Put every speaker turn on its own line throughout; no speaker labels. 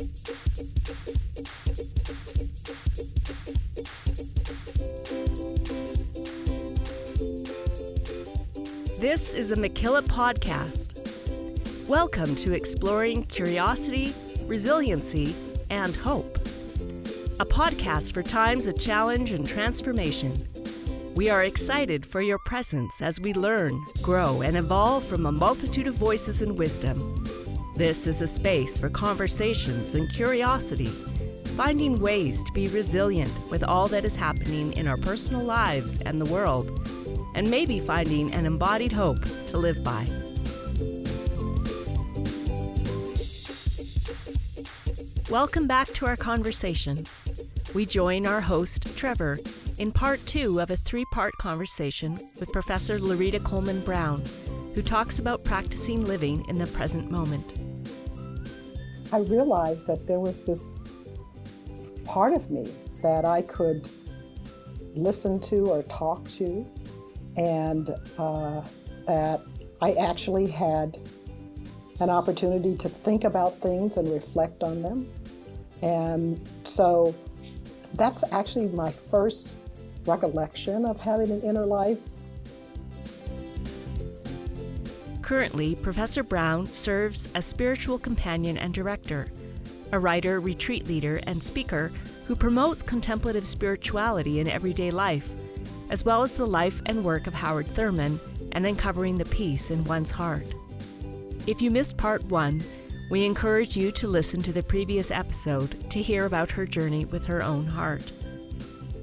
This is a McKillop podcast. Welcome to exploring curiosity, resiliency, and hope. A podcast for times of challenge and transformation. We are excited for your presence as we learn, grow, and evolve from a multitude of voices and wisdom. This is a space for conversations and curiosity, finding ways to be resilient with all that is happening in our personal lives and the world and maybe finding an embodied hope to live by. Welcome back to our conversation. We join our host, Trevor, in part two of a three part conversation with Professor Lerita Coleman Brown, who talks about practicing living in the present moment.
I realized that there was this part of me that I could listen to or talk to and uh, that I actually had an opportunity to think about things and reflect on them. And so that's actually my first recollection of having an inner life.
Currently, Professor Brown serves as spiritual companion and director, a writer, retreat leader, and speaker who promotes contemplative spirituality in everyday life as well as the life and work of Howard Thurman and uncovering the peace in one's heart. If you missed part one, we encourage you to listen to the previous episode to hear about her journey with her own heart.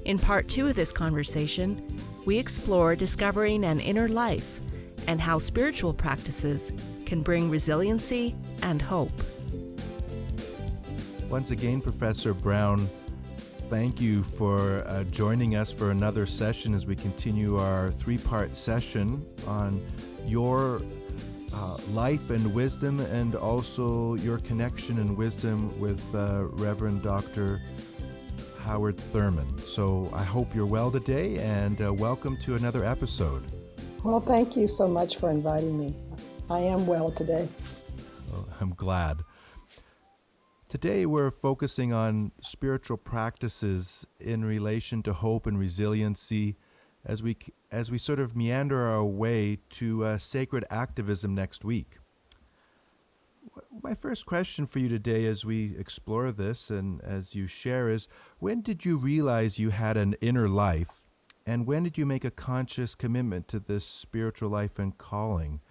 In part two of this conversation, we explore discovering an inner life and how spiritual practices can bring resiliency and hope.
Once again, Professor Brown, thank you for uh, joining us for another session as we continue our three part session on your uh, life and wisdom and also your connection and wisdom with uh, Reverend Dr. Howard Thurman. So I hope you're well today and uh, welcome to another episode.
Well, thank you so much for inviting me. I am well today.
Well, I'm glad. Today, we're focusing on spiritual practices in relation to hope and resiliency as we, as we sort of meander our way to uh, sacred activism next week. My first question for you today, as we explore this and as you share, is when did you realize you had an inner life? And when did you make a conscious commitment to this spiritual life and calling?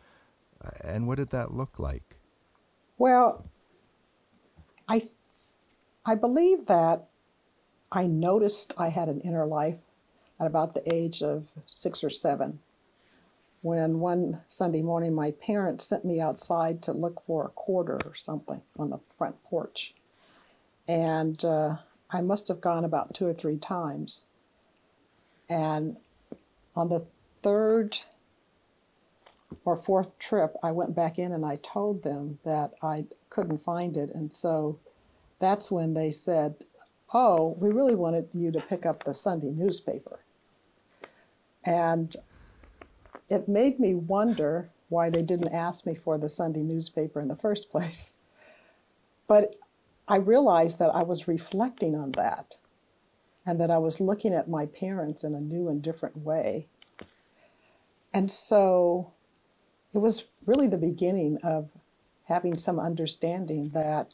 Uh, and what did that look like?
Well, I, I believe that I noticed I had an inner life at about the age of six or seven when one Sunday morning my parents sent me outside to look for a quarter or something on the front porch. And uh, I must have gone about two or three times. And on the third or fourth trip, I went back in and I told them that I couldn't find it. And so that's when they said, Oh, we really wanted you to pick up the Sunday newspaper. And it made me wonder why they didn't ask me for the Sunday newspaper in the first place. But I realized that I was reflecting on that and that I was looking at my parents in a new and different way. And so it was really the beginning of having some understanding that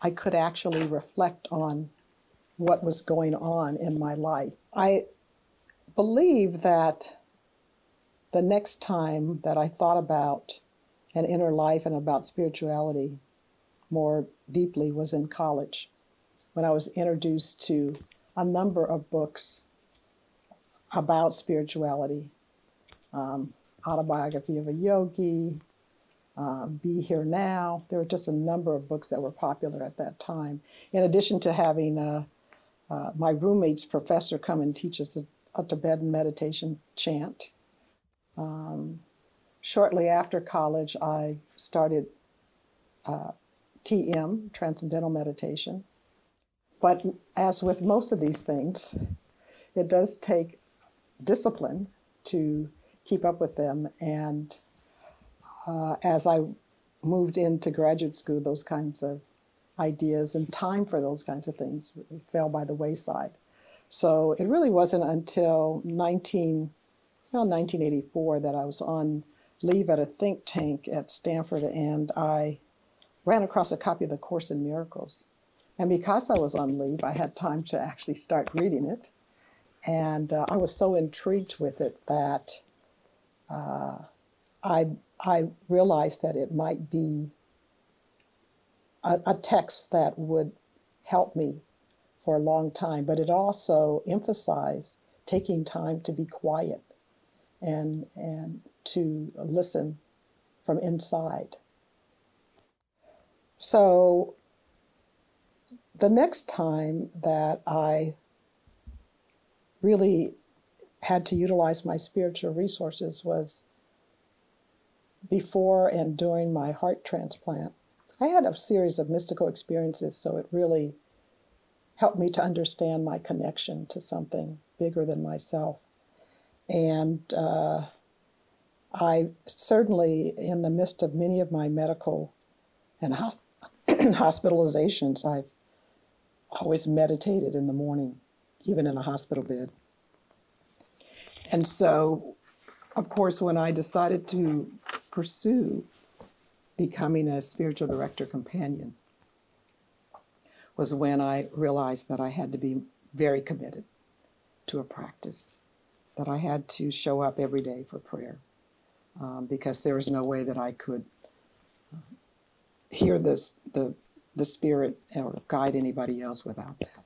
I could actually reflect on what was going on in my life. I believe that the next time that I thought about an inner life and about spirituality more deeply was in college when I was introduced to a number of books about spirituality. Um, Autobiography of a Yogi, um, Be Here Now. There were just a number of books that were popular at that time. In addition to having uh, uh, my roommate's professor come and teach us a, a Tibetan meditation chant. Um, shortly after college, I started uh, TM, Transcendental Meditation. But as with most of these things, it does take discipline to keep up with them. And uh, as I moved into graduate school, those kinds of ideas and time for those kinds of things fell by the wayside. So it really wasn't until 19, well, 1984 that I was on leave at a think tank at Stanford and I ran across a copy of The Course in Miracles. And because I was on leave, I had time to actually start reading it. And uh, I was so intrigued with it that uh, I, I realized that it might be a, a text that would help me for a long time, but it also emphasized taking time to be quiet and, and to listen from inside. So the next time that I really had to utilize my spiritual resources was before and during my heart transplant. I had a series of mystical experiences, so it really helped me to understand my connection to something bigger than myself. And uh, I certainly, in the midst of many of my medical and hospitalizations, I've always meditated in the morning, even in a hospital bed. And so, of course, when I decided to pursue becoming a spiritual director companion, was when I realized that I had to be very committed to a practice, that I had to show up every day for prayer, um, because there was no way that I could uh, hear this the the spirit or guide anybody else without that.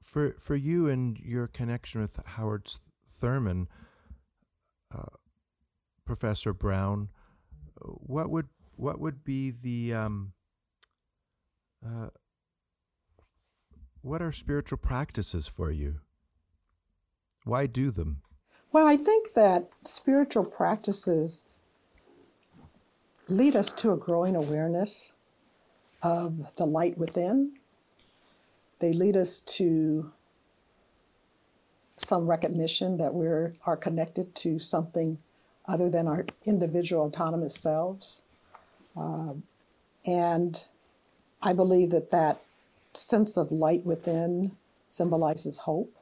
For for you and your connection with Howard Thurman, uh, Professor Brown, what would what would be the um, uh, what are spiritual practices for you? Why do them?
Well, I think that spiritual practices lead us to a growing awareness of the light within. They lead us to some recognition that we are connected to something other than our individual autonomous selves. Uh, and I believe that that sense of light within symbolizes hope.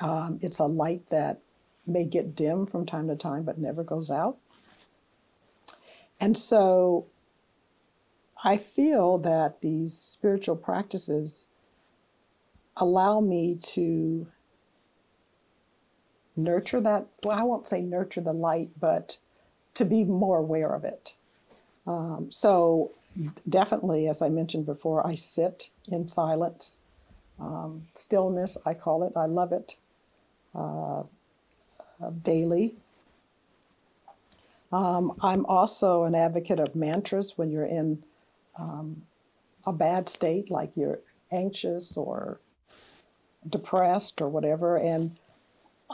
Um, it's a light that may get dim from time to time, but never goes out. And so I feel that these spiritual practices allow me to nurture that. Well, I won't say nurture the light, but to be more aware of it. Um, so, definitely, as I mentioned before, I sit in silence. Um, stillness, I call it. I love it uh, uh, daily. Um, I'm also an advocate of mantras when you're in um, a bad state, like you're anxious or depressed or whatever. And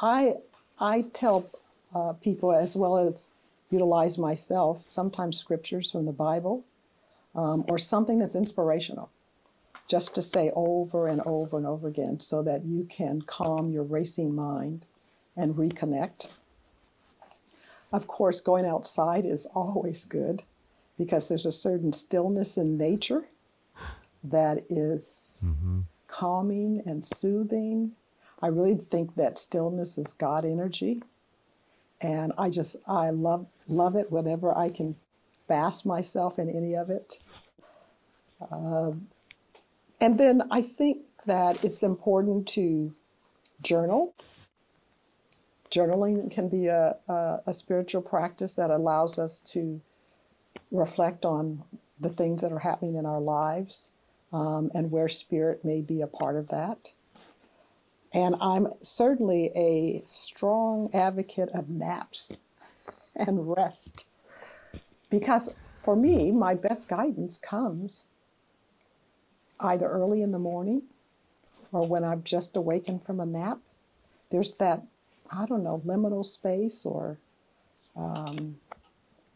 I, I tell uh, people, as well as utilize myself, sometimes scriptures from the Bible um, or something that's inspirational, just to say over and over and over again so that you can calm your racing mind and reconnect. Of course, going outside is always good because there's a certain stillness in nature that is mm-hmm. calming and soothing. I really think that stillness is God energy. And I just, I love, love it whenever I can bask myself in any of it. Uh, and then I think that it's important to journal. Journaling can be a, a, a spiritual practice that allows us to reflect on the things that are happening in our lives um, and where spirit may be a part of that. And I'm certainly a strong advocate of naps and rest because for me, my best guidance comes either early in the morning or when I've just awakened from a nap. There's that, I don't know, liminal space or um,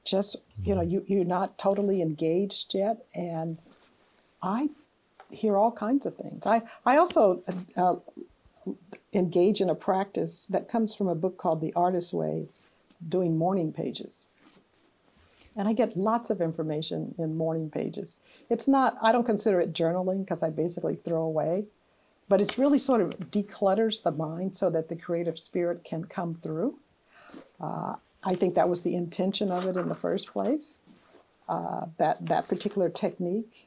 just you know you, you're not totally engaged yet and i hear all kinds of things i, I also uh, engage in a practice that comes from a book called the artist's ways doing morning pages And I get lots of information in morning pages. It's not, I don't consider it journaling because I basically throw away, but it's really sort of declutters the mind so that the creative spirit can come through. Uh, I think that was the intention of it in the first place, uh, that, that particular technique.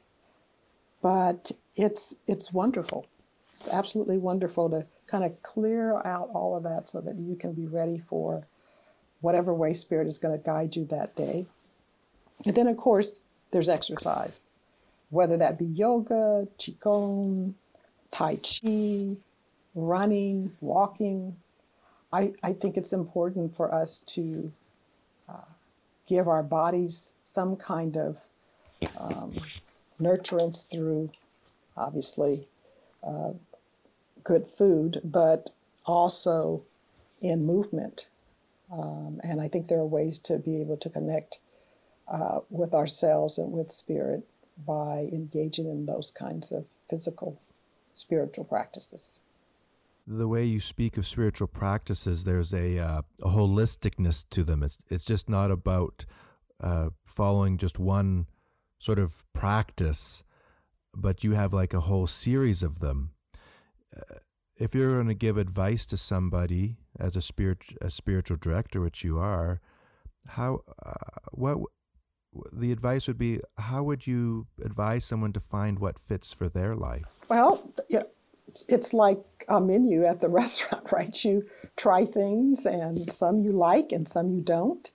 But it's, it's wonderful. It's absolutely wonderful to kind of clear out all of that so that you can be ready for whatever way Spirit is going to guide you that day. And then, of course, there's exercise, whether that be yoga, Qigong, Tai Chi, running, walking. I, I think it's important for us to uh, give our bodies some kind of um, nurturance through, obviously, uh, good food, but also in movement. Um, and I think there are ways to be able to connect uh, with ourselves and with spirit by engaging in those kinds of physical spiritual practices.
The way you speak of spiritual practices, there's a, uh, a holisticness to them. It's, it's just not about uh, following just one sort of practice, but you have like a whole series of them. Uh, if you're going to give advice to somebody as a spirit a spiritual director, which you are, how uh, what the advice would be how would you advise someone to find what fits for their life?
Well, it's like a menu at the restaurant, right? You try things and some you like and some you don't.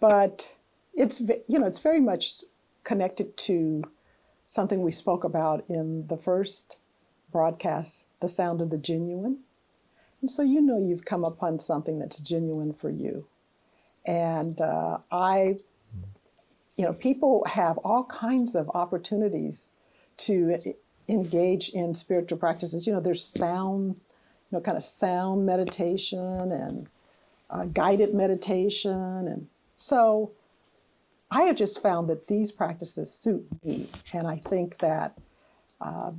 But it's you know, it's very much connected to something we spoke about in the first broadcast, The Sound of the Genuine. And so you know you've come upon something that's genuine for you. And uh, I you know, people have all kinds of opportunities to engage in spiritual practices. You know, there's sound, you know, kind of sound meditation and uh, guided meditation. And so I have just found that these practices suit me. And I think that uh,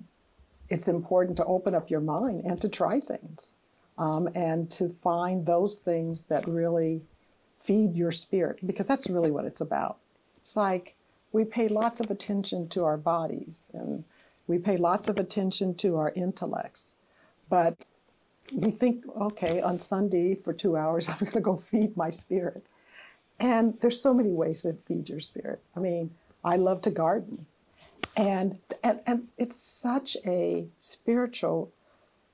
it's important to open up your mind and to try things um, and to find those things that really feed your spirit, because that's really what it's about. It's like we pay lots of attention to our bodies and we pay lots of attention to our intellects. But we think, okay, on Sunday for two hours, I'm going to go feed my spirit. And there's so many ways to feed your spirit. I mean, I love to garden. And, and, and it's such a spiritual,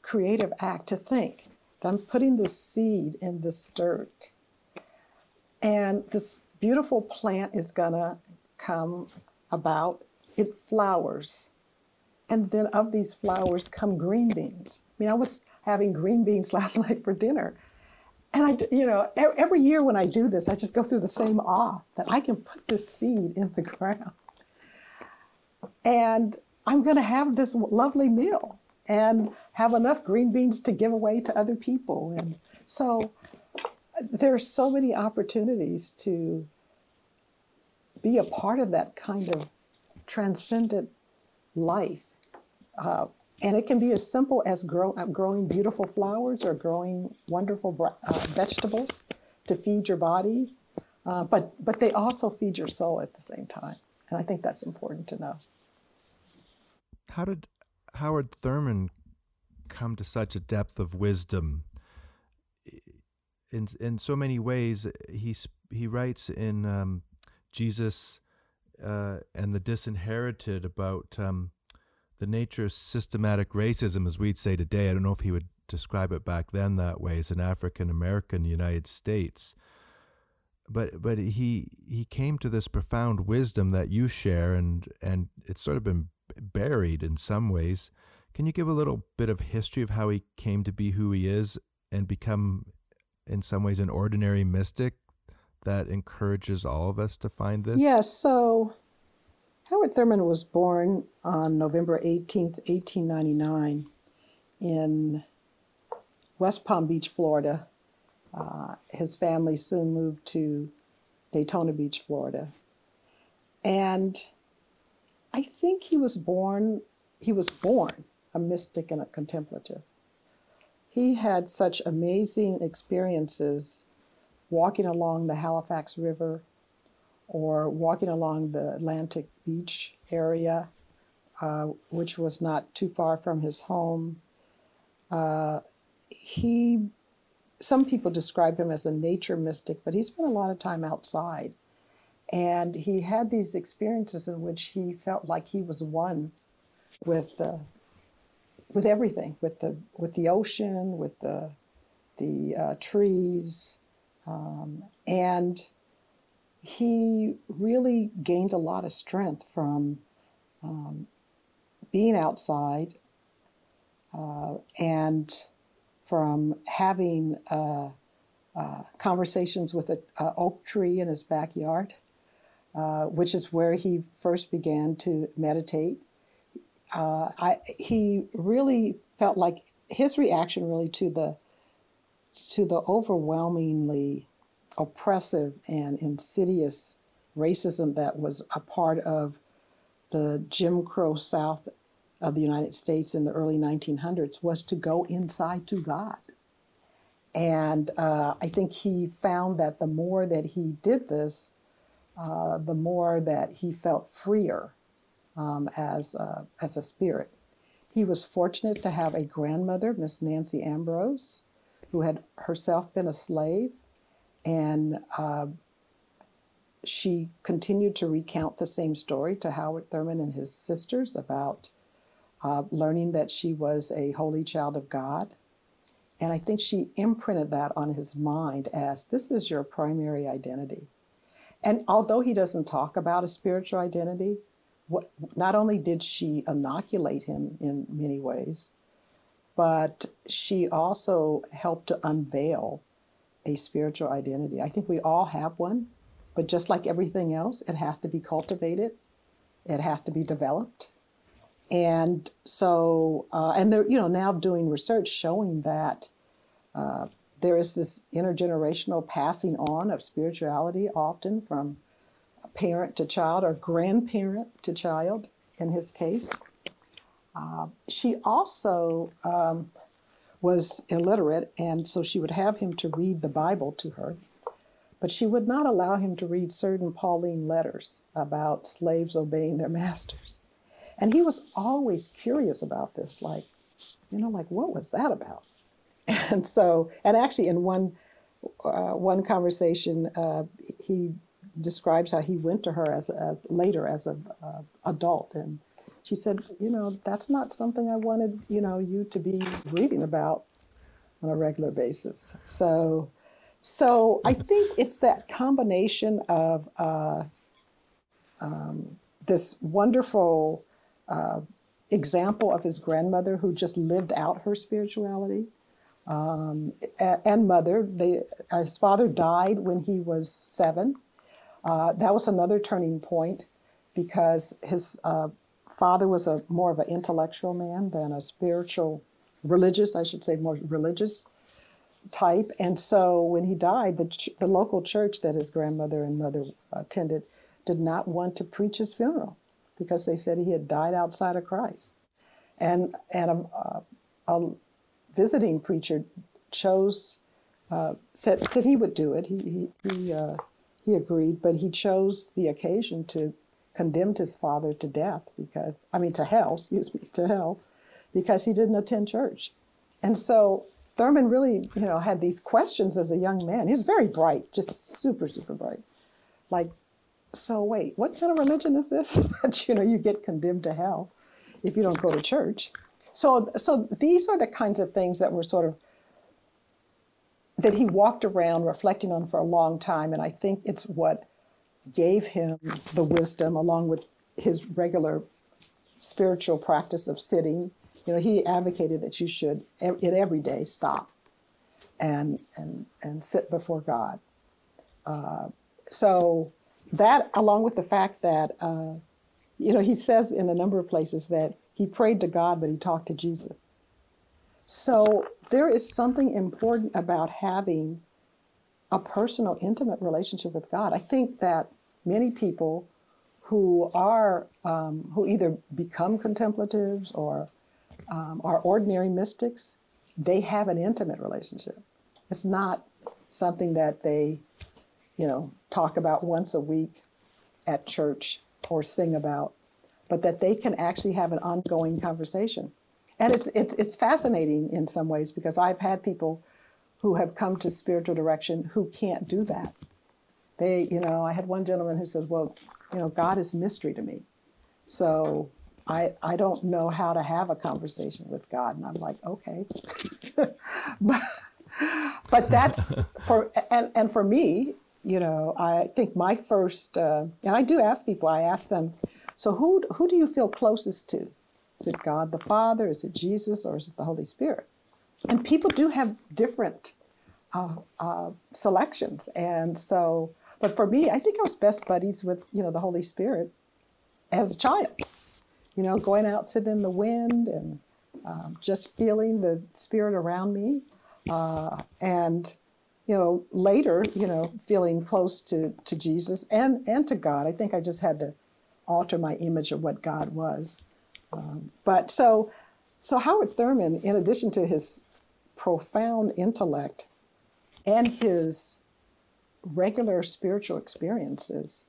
creative act to think that I'm putting this seed in this dirt. And this beautiful plant is going to come about. It flowers. And then of these flowers come green beans. I mean, I was having green beans last night for dinner. And I, you know, every year when I do this, I just go through the same awe that I can put this seed in the ground. And I'm going to have this lovely meal and have enough green beans to give away to other people. And so uh, there are so many opportunities to be a part of that kind of transcendent life. Uh, and it can be as simple as grow, uh, growing beautiful flowers or growing wonderful uh, vegetables to feed your body. Uh, but, but they also feed your soul at the same time. And I think that's important to know.
How did Howard Thurman come to such a depth of wisdom? In, in so many ways, he, he writes in um, Jesus uh, and the disinherited about um, the nature of systematic racism, as we'd say today. I don't know if he would describe it back then that way as an African American in the United States. But but he he came to this profound wisdom that you share, and and it's sort of been buried in some ways. Can you give a little bit of history of how he came to be who he is and become, in some ways, an ordinary mystic that encourages all of us to find this?
Yes. So Howard Thurman was born on November 18th, 1899, in West Palm Beach, Florida. Uh, his family soon moved to Daytona Beach, Florida. And I think he was born, he was born a mystic and a contemplative. He had such amazing experiences walking along the Halifax River or walking along the Atlantic Beach area, uh, which was not too far from his home. Uh, he, some people describe him as a nature mystic, but he spent a lot of time outside. And he had these experiences in which he felt like he was one with the, with everything, with the with the ocean, with the the uh, trees, um, and he really gained a lot of strength from um, being outside uh, and from having uh, uh, conversations with an oak tree in his backyard, uh, which is where he first began to meditate. Uh, I, he really felt like his reaction really to the to the overwhelmingly oppressive and insidious racism that was a part of the Jim Crow South of the United States in the early 1900s was to go inside to God. And uh, I think he found that the more that he did this, uh, the more that he felt freer um, as, a, as a spirit. He was fortunate to have a grandmother, Miss Nancy Ambrose, who had herself been a slave. And uh, she continued to recount the same story to Howard Thurman and his sisters about uh, learning that she was a holy child of God. And I think she imprinted that on his mind as this is your primary identity. And although he doesn't talk about a spiritual identity, what, not only did she inoculate him in many ways, but she also helped to unveil a spiritual identity. I think we all have one, but just like everything else, it has to be cultivated, it has to be developed. And so, uh, and they're, you know, now doing research showing that uh, there is this intergenerational passing on of spirituality, often from parent to child or grandparent to child in his case. Uh, she also um, was illiterate, and so she would have him to read the Bible to her, but she would not allow him to read certain Pauline letters about slaves obeying their masters. And he was always curious about this, like, you know, like, what was that about? And so, and actually, in one uh, one conversation, uh, he describes how he went to her as, as later as an uh, adult and she said, you know, that's not something I wanted, you know, you to be reading about on a regular basis. So, so I think it's that combination of uh, um, this wonderful uh, example of his grandmother who just lived out her spirituality. Um, and mother, they, his father died when he was seven. Uh, that was another turning point because his uh, father was a more of an intellectual man than a spiritual, religious, I should say, more religious type. And so when he died, the, ch- the local church that his grandmother and mother attended did not want to preach his funeral because they said he had died outside of Christ. And, and a, a visiting preacher chose, uh, said, said he would do it. He, he, he, uh, he agreed, but he chose the occasion to condemned his father to death because, I mean, to hell, excuse me, to hell, because he didn't attend church. And so Thurman really, you know, had these questions as a young man. He was very bright, just super, super bright. Like, so wait, what kind of religion is this that you know you get condemned to hell if you don't go to church? So, so these are the kinds of things that were sort of that he walked around reflecting on for a long time, and I think it's what gave him the wisdom along with his regular spiritual practice of sitting. You know, he advocated that you should in every day stop and and and sit before God. Uh, so that, along with the fact that uh, you know, he says in a number of places that he prayed to God, but he talked to Jesus. So there is something important about having a personal, intimate relationship with God. I think that many people who are um, who either become contemplatives or um, are ordinary mystics, they have an intimate relationship. It's not something that they, you know, talk about once a week at church or sing about, but that they can actually have an ongoing conversation. And it's, it's, it's fascinating in some ways because I've had people who have come to spiritual direction who can't do that. They, you know, I had one gentleman who says, well, you know, God is mystery to me. So I, I don't know how to have a conversation with God. And I'm like, okay. but, but that's for, and, and for me, you know, I think my first, uh, and I do ask people, I ask them, so who, who do you feel closest to? Is it God the Father? Is it Jesus? Or is it the Holy Spirit? And people do have different uh, uh, selections. And so, but for me, I think I was best buddies with, you know, the Holy Spirit as a child. You know, going out, sitting in the wind and um, just feeling the Spirit around me. Uh, and, you know, later, you know, feeling close to, to Jesus and, and to God. I think I just had to alter my image of what God was. Um, but so, so Howard Thurman, in addition to his profound intellect and his regular spiritual experiences,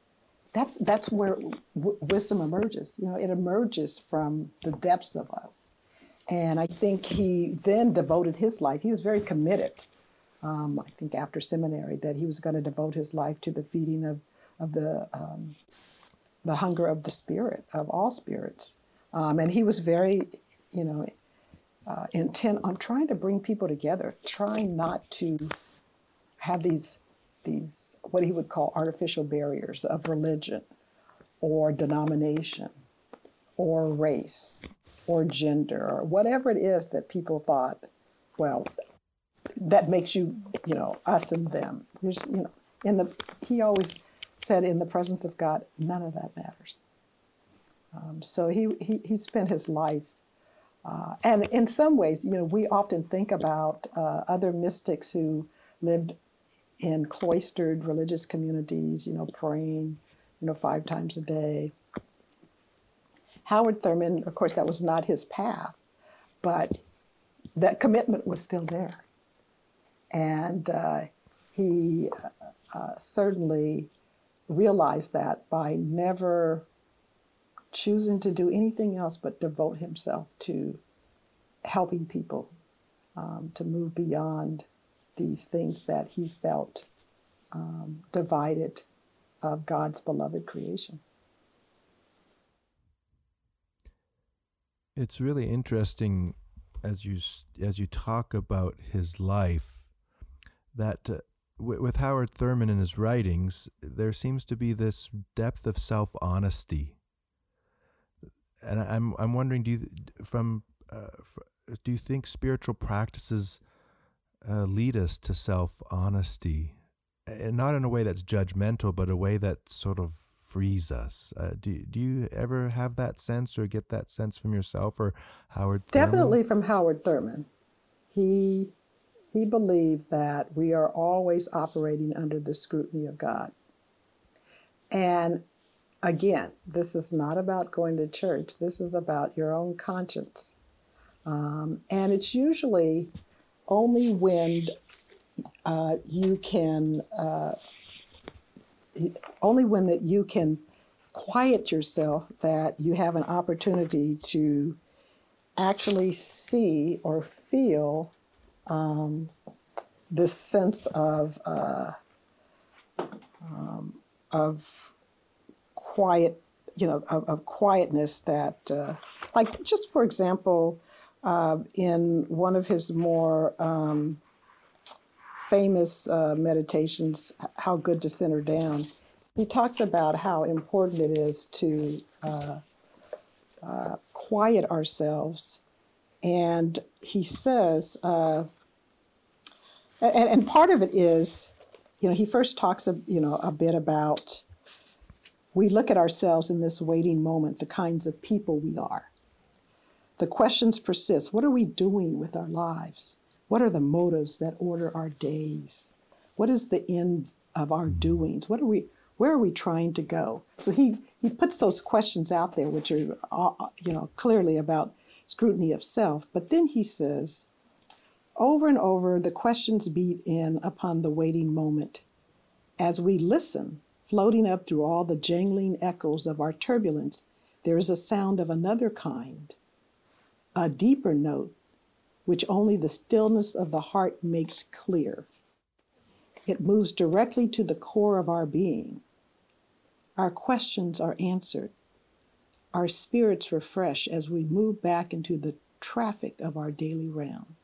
that's that's where w- wisdom emerges. You know, it emerges from the depths of us. And I think he then devoted his life. He was very committed. Um, I think after seminary that he was going to devote his life to the feeding of of the um, the hunger of the spirit of all spirits. Um, and he was very, you know, uh, intent on trying to bring people together, trying not to have these these what he would call artificial barriers of religion or denomination or race or gender or whatever it is that people thought well that makes you you know us and them. There's you know in the he always said in the presence of god none of that matters. Um, so he, he he spent his life uh, and in some ways you know we often think about uh, other mystics who lived in cloistered religious communities, you know, praying, you know, five times a day. Howard Thurman, of course, that was not his path, but that commitment was still there. And uh, he uh, certainly realized that by never choosing to do anything else but devote himself to helping people um, to move beyond these things that he felt um, divided of God's beloved creation.
It's really interesting as you as you talk about his life that uh, with Howard Thurman in his writings there seems to be this depth of self-honesty and I'm I'm wondering do you from uh, do you think spiritual practices uh, lead us to self honesty, and not in a way that's judgmental, but a way that sort of frees us. Uh, do do you ever have that sense or get that sense from yourself or Howard?
Thurman? Definitely from Howard Thurman. He he believed that we are always operating under the scrutiny of God. And again, this is not about going to church. This is about your own conscience. Um, and it's usually only when uh, you can, uh, only when that you can quiet yourself that you have an opportunity to actually see or feel um, this sense of uh, um, of quiet, you know, of, of quietness that, uh, like, just for example, uh, in one of his more um, famous uh, meditations, How Good to Center Down, he talks about how important it is to uh, uh quiet ourselves. And he says, uh, and, and part of it is, you know, he first talks, you know, a bit about we look at ourselves in this waiting moment, the kinds of people we are. The questions persist. What are we doing with our lives? What are the motives that order our days? What is the end of our doings? What are we where are we trying to go? So he he puts those questions out there which are uh, you know clearly about scrutiny of self, but then he says over and over the questions beat in upon the waiting moment. As we listen, floating up through all the jangling echoes of our turbulence, there is a sound of another kind, a deeper note, which only the stillness of the heart makes clear. It moves directly to the core of our being. Our questions are answered. Our spirits refresh as we move back into the traffic of our daily round.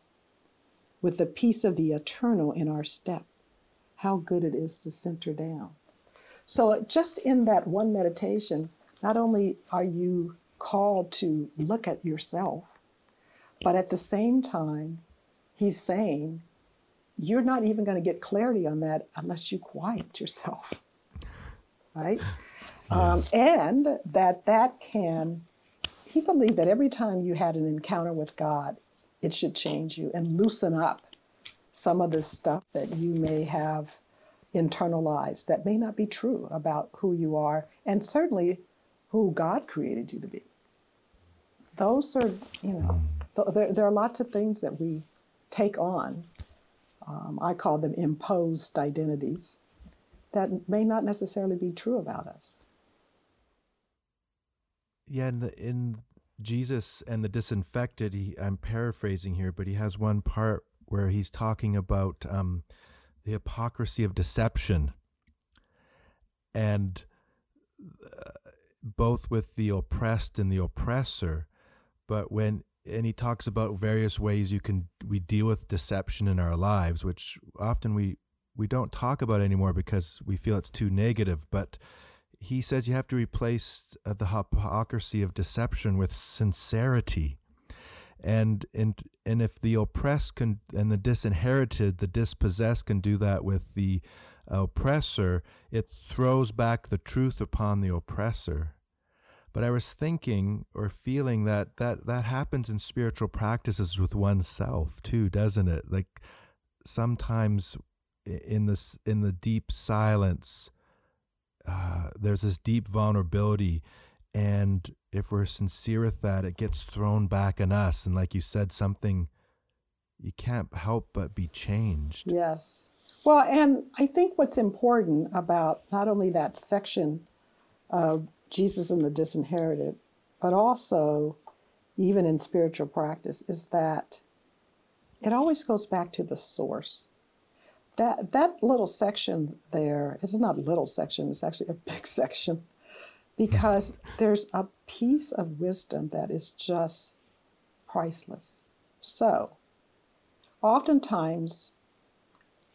With the peace of the eternal in our step, how good it is to center down. So, just in that one meditation, not only are you called to look at yourself, but at the same time, he's saying, you're not even going to get clarity on that unless you quiet yourself. Right? Um, and that that can, he believed that every time you had an encounter with God, it should change you and loosen up some of the stuff that you may have internalized that may not be true about who you are and certainly who God created you to be. Those are, you know, there, there are lots of things that we take on. Um, I call them imposed identities that may not necessarily be true about us.
Yeah, in, the, in Jesus and the disinherited, he, I'm paraphrasing here, but he has one part where he's talking about um, the hypocrisy of deception and uh, both with the oppressed and the oppressor but when and he talks about various ways you can we deal with deception in our lives which often we we don't talk about anymore because we feel it's too negative but he says you have to replace uh, the hypocrisy of deception with sincerity and and and if the oppressed can and the disinherited the dispossessed can do that with the oppressor it throws back the truth upon the oppressor. But i was thinking or feeling that that that happens in spiritual practices with oneself too doesn't it? Like sometimes in this in the deep silence uh, there's this deep vulnerability and if we're sincere with that, it gets thrown back on us. And like you said, something you can't help but be changed.
Yes. Well, and I think what's important about not only that section of Jesus and the disinherited, but also even in spiritual practice, is that it always goes back to the source. That that little section there, it's not a little section, it's actually a big section because there's a piece of wisdom that is just priceless. So, oftentimes,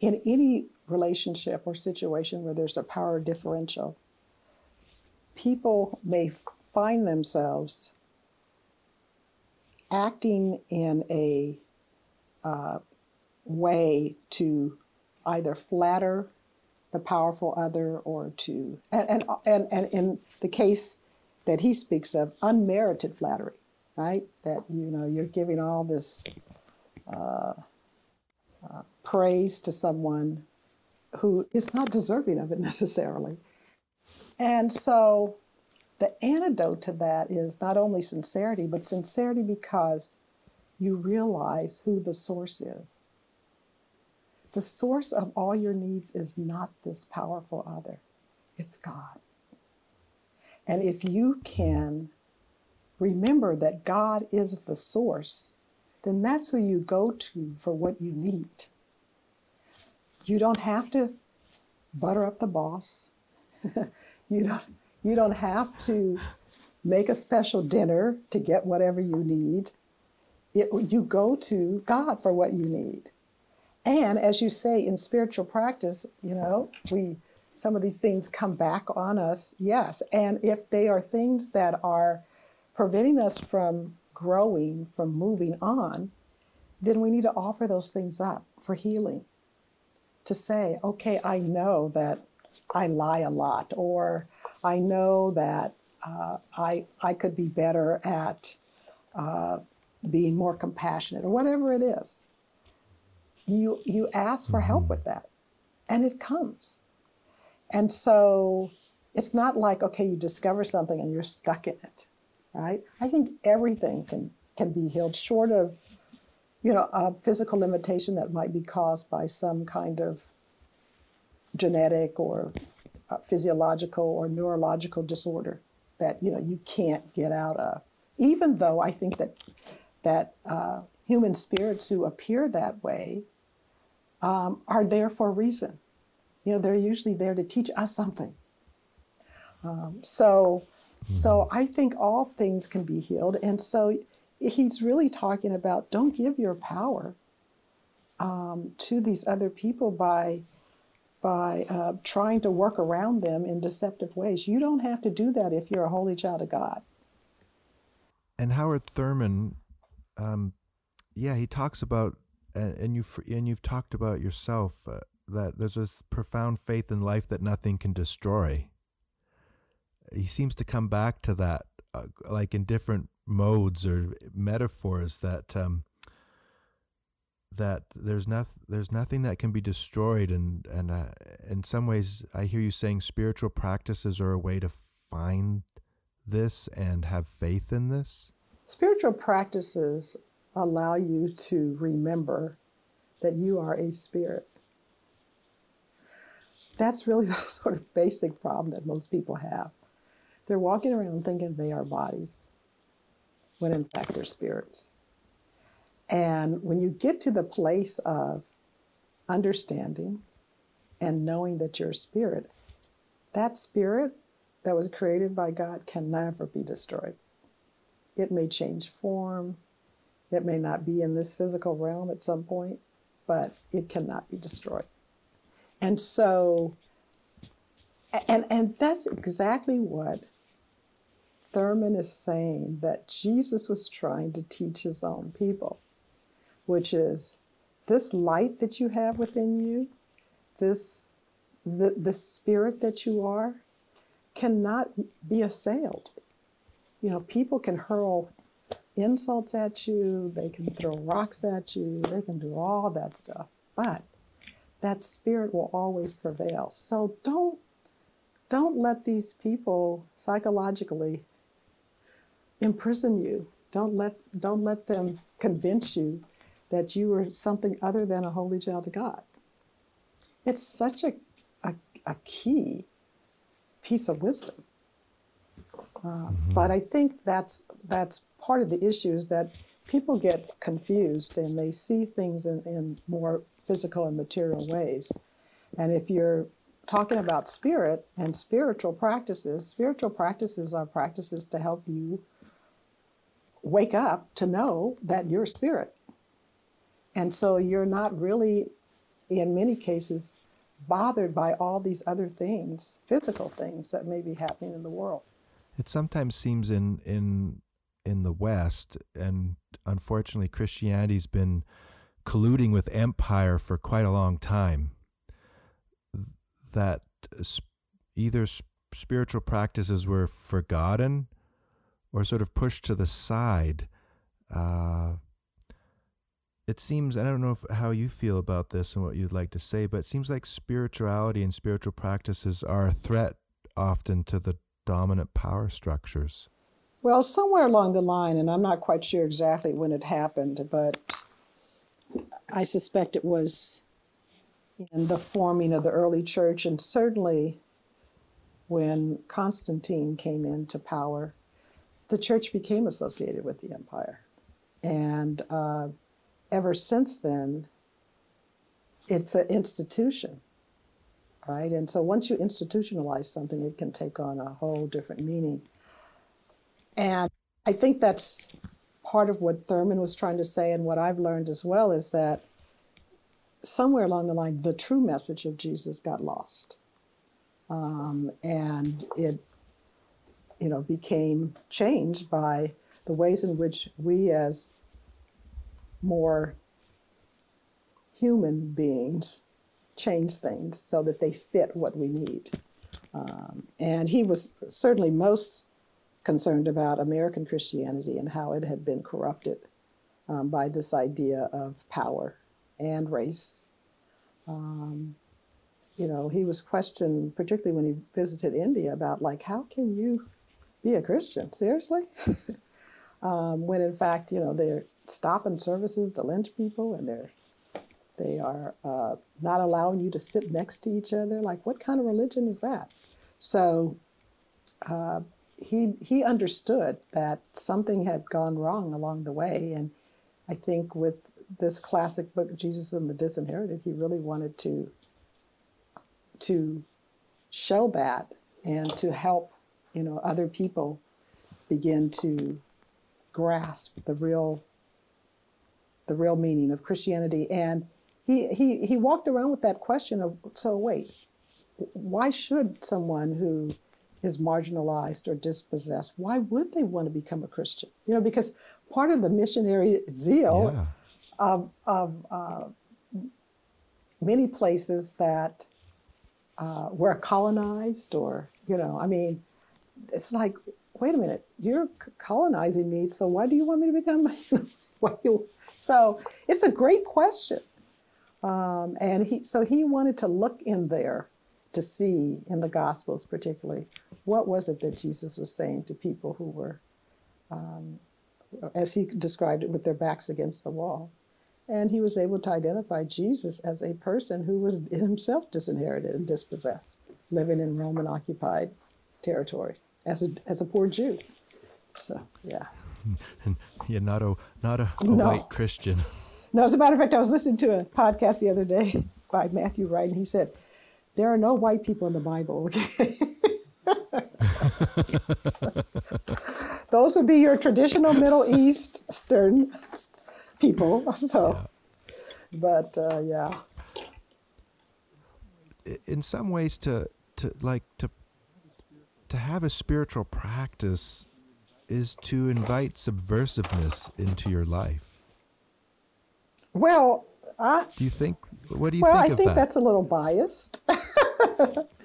in any relationship or situation where there's a power differential, people may find themselves acting in a uh, way to either flatter the powerful other or to and, and and and in the case that he speaks of unmerited flattery right? That you know you're giving all this uh, uh, praise to someone who is not deserving of it necessarily. And so the antidote to that is not only sincerity but sincerity because you realize who the source is the source of all your needs is not this powerful other, it's God. And if you can remember that God is the source, then that's who you go to for what you need. You don't have to butter up the boss. you don't you don't have to make a special dinner to get whatever you need. It, you go to God for what you need. And as you say in spiritual practice, you know, we some of these things come back on us, yes. And if they are things that are preventing us from growing, from moving on, then we need to offer those things up for healing. To say, okay, I know that I lie a lot, or I know that uh, I, I could be better at uh, being more compassionate, or whatever it is you you ask for help mm-hmm. with that and it comes and so it's not like okay you discover something and you're stuck in it right i think everything can can be healed short of you know a physical limitation that might be caused by some kind of genetic or a physiological or neurological disorder that you know you can't get out of. Even though I think that that uh, human spirits who appear that way um, are there for a reason. You know, they're usually there to teach us something. Um, so, so I think all things can be healed, and so he's really talking about don't give your power um, to these other people by by uh, trying to work around them in deceptive ways. You don't have to do that if you're a holy child of God.
And Howard Thurman, um, yeah, he talks about, and, and you and you've talked about yourself uh, that there's this profound faith in life that nothing can destroy. He seems to come back to that, uh, like in different modes or metaphors that. Um, that there's nothing there's nothing that can be destroyed and and uh, in some ways I hear you saying spiritual practices are a way to find this and have faith in this
spiritual practices allow you to remember that you are a spirit. That's really the sort of basic problem that most people have. They're walking around thinking they are bodies when in fact they're spirits. And when you get to the place of understanding and knowing that you're a spirit, that spirit that was created by God can never be destroyed. It may change form, it may not be in this physical realm at some point, but it cannot be destroyed. And so, and, and that's exactly what Thurman is saying that Jesus was trying to teach his own people which is this light that you have within you, this the, the spirit that you are, cannot be assailed. You know, people can hurl insults at you, they can throw rocks at you, they can do all that stuff, but that spirit will always prevail. So don't don't let these people psychologically imprison you. Don't let don't let them convince you that you are something other than a holy child of God. It's such a, a, a key piece of wisdom. Uh, mm-hmm. But I think that's that's part of the issue is that people get confused and they see things in, in more physical and material ways. And if you're talking about spirit and spiritual practices, spiritual practices are practices to help you wake up to know that you're spirit and so you're not really, in many cases, bothered by all these other things, physical things that may be happening in the world.
It sometimes seems in in in the West, and unfortunately, Christianity's been colluding with empire for quite a long time. That either spiritual practices were forgotten or sort of pushed to the side. Uh, it seems I don't know if, how you feel about this and what you'd like to say, but it seems like spirituality and spiritual practices are a threat often to the dominant power structures.
Well, somewhere along the line, and I'm not quite sure exactly when it happened, but I suspect it was in the forming of the early church, and certainly when Constantine came into power, the church became associated with the empire. And uh, ever since then, it's an institution, right? And so once you institutionalize something, it can take on a whole different meaning. And I think that's part of what Thurman was trying to say, and what I've learned as well is that somewhere along the line, the true message of Jesus got lost. Um, and it, you know, became changed by the ways in which we as more human beings change things so that they fit what we need. Um, and he was certainly most concerned about American Christianity and how it had been corrupted um, by this idea of power and race. Um, you know, he was questioned, particularly when he visited India, about like, how can you be a Christian? Seriously? um, when in fact, you know, they're stopping services to lynch people and they're they are uh, not allowing you to sit next to each other. Like, what kind of religion is that? So uh, he he understood that something had gone wrong along the way, and I think with this classic book, Jesus and the Disinherited, he really wanted to to show that and to help you know other people begin to grasp the real the real meaning of Christianity. And he he he walked around with that question of so wait, why should someone who is marginalized or dispossessed, why would they want to become a Christian? You know, because part of the missionary zeal
Yeah.
of, of uh, many places that uh, were colonized or, you know, I mean, it's like, wait a minute, you're colonizing me, so why do you want me to become, what you, so it's a great question. Um, and he, so he wanted to look in there to see in the Gospels, particularly, what was it that Jesus was saying to people who were, um, as he described it, with their backs against the wall. And he was able to identify Jesus as a person who was himself disinherited and dispossessed, living in Roman occupied territory as a, as a poor Jew. So, yeah.
And yeah, not a not a, a
No.
white Christian.
No, as a matter of fact, I was listening to a podcast the other day by Matthew Wright, and he said, There are no white people in the Bible, okay? Those would be your traditional Middle Eastern people. So, but uh, yeah.
In some ways, to to like to to have a spiritual practice is to invite subversiveness into your life.
Well, I,
Do you think? What do you
well,
think
Well,
I
think
that?
that's a little biased.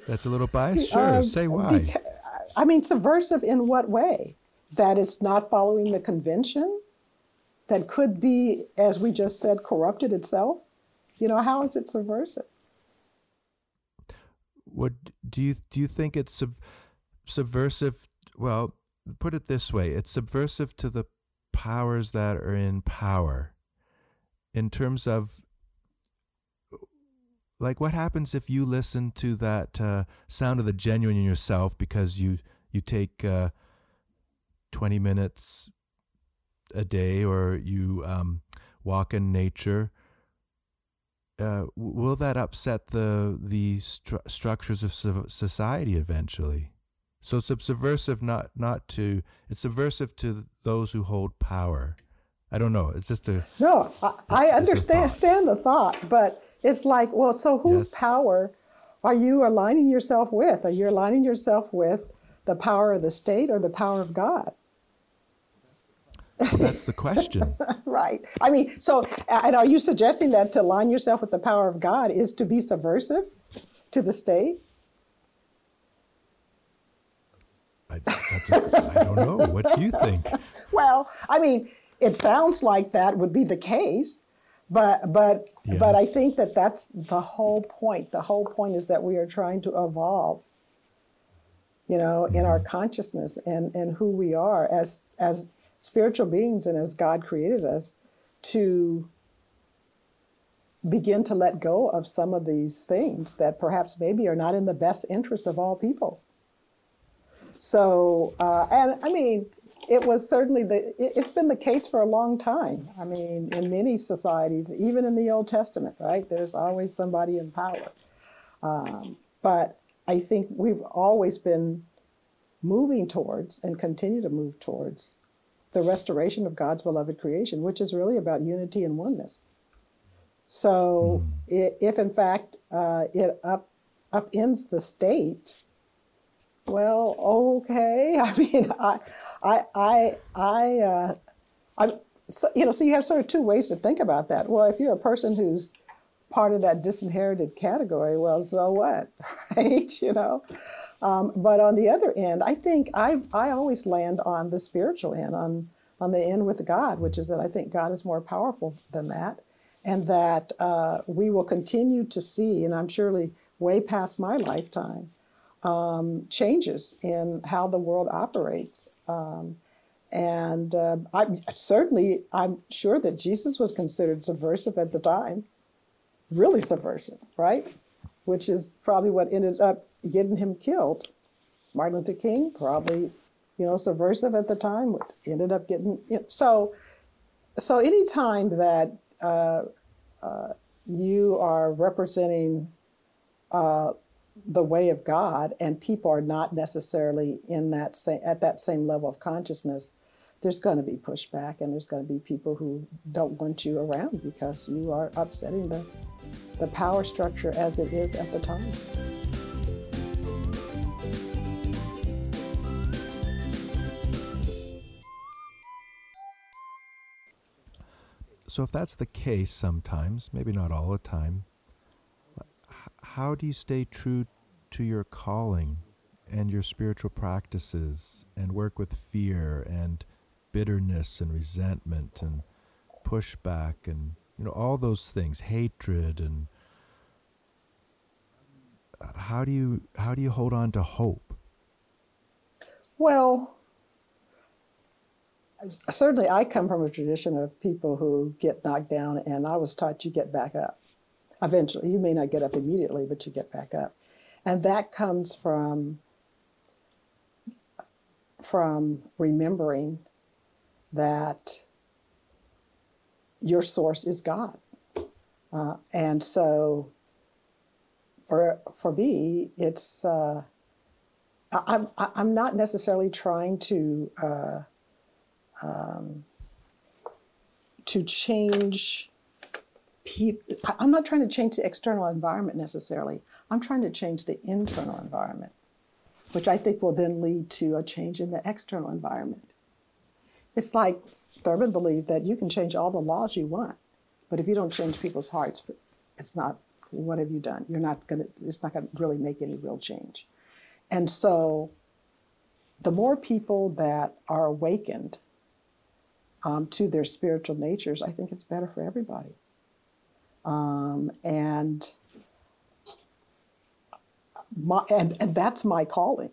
That's a little biased. Sure,
Um,
say why.
beca- I mean, subversive in what way? That it's not following the convention? That could be, as we just said, corrupted itself? You know, how is it subversive?
what do you do you think it's sub, subversive well put it this way it's subversive to the powers that are in power in terms of like what happens if you listen to that uh, sound of the genuine in yourself because you you take uh, 20 minutes a day or you um, walk in nature uh, will that upset the the stru- structures of society eventually? So it's subversive not not to it's subversive to those who hold power. I don't know. It's just a
No, I, I
It's a
understand,
thought.
understand the thought, but it's like, well, so whose
Yes.
power are you aligning yourself with? Are you aligning yourself with the power of the state or the power of God?
that's the question.
Right. I mean, so, and are you suggesting that to align yourself with the power of God is to be subversive to the state?
I, that's a, I don't know. What do you think?
Well, I mean, it sounds like that would be the case, but but but I think that that's the whole point. The whole point is that we are trying to evolve, you know, in our consciousness and and who we are as as spiritual beings and as God created us to begin to let go of some of these things that perhaps maybe are not in the best interest of all people. So, uh, and I mean, it was certainly the, it, it's been the case for a long time. I mean, in many societies, even in the Old Testament, right? There's always somebody in power. Um, but I think we've always been moving towards and continue to move towards the restoration of God's beloved creation, which is really about unity and oneness. So, i if in fact uh, it up upends the state, well, okay. I mean, I, I, I, I, uh, I'm, so, you know, so you have sort of two ways to think about that. Well, if you're a person who's part of that disinherited category, well, so what, right? You know. Um, but on the other end, I think I, I always land on the spiritual end, on on the end with God, which is that I think God is more powerful than that, and that uh, we will continue to see, and I'm surely way past my lifetime, um, changes in how the world operates. Um, and uh, I'm certainly, I'm sure that Jesus was considered subversive at the time, really subversive, right? Which is probably what ended up getting him killed Martin Luther King, probably, you know, subversive at the time, ended up getting you know, so. So any time that uh, uh, you are representing uh, the way of God, and people are not necessarily in that same, at that same level of consciousness, there's going to be pushback, and there's going to be people who don't want you around because you are upsetting the the power structure as it is at the time.
So, if that's the case sometimes, maybe not all the time, how do you stay true to your calling and your spiritual practices and work with fear and bitterness and resentment and pushback and you know all those things hatred and uh, how do you how do you hold on to hope
well certainly I come from a tradition of people who get knocked down, and I was taught you get back up. Eventually, you may not get up immediately, but you get back up, and that comes from from remembering that your source is God, uh, and so for for me, it's uh, I'm I'm not necessarily trying to. Uh, um, to change people. I'm not trying to change the external environment necessarily. I'm trying to change the internal environment, which I think will then lead to a change in the external environment. It's like Thurman believed that you can change all the laws you want, but if you don't change people's hearts, it's not. What have you done? You're not gonna. It's not gonna really make any real change. And so, the more people that are awakened um, to their spiritual natures, I think it's better for everybody. Um, and, my, and, and that's my calling.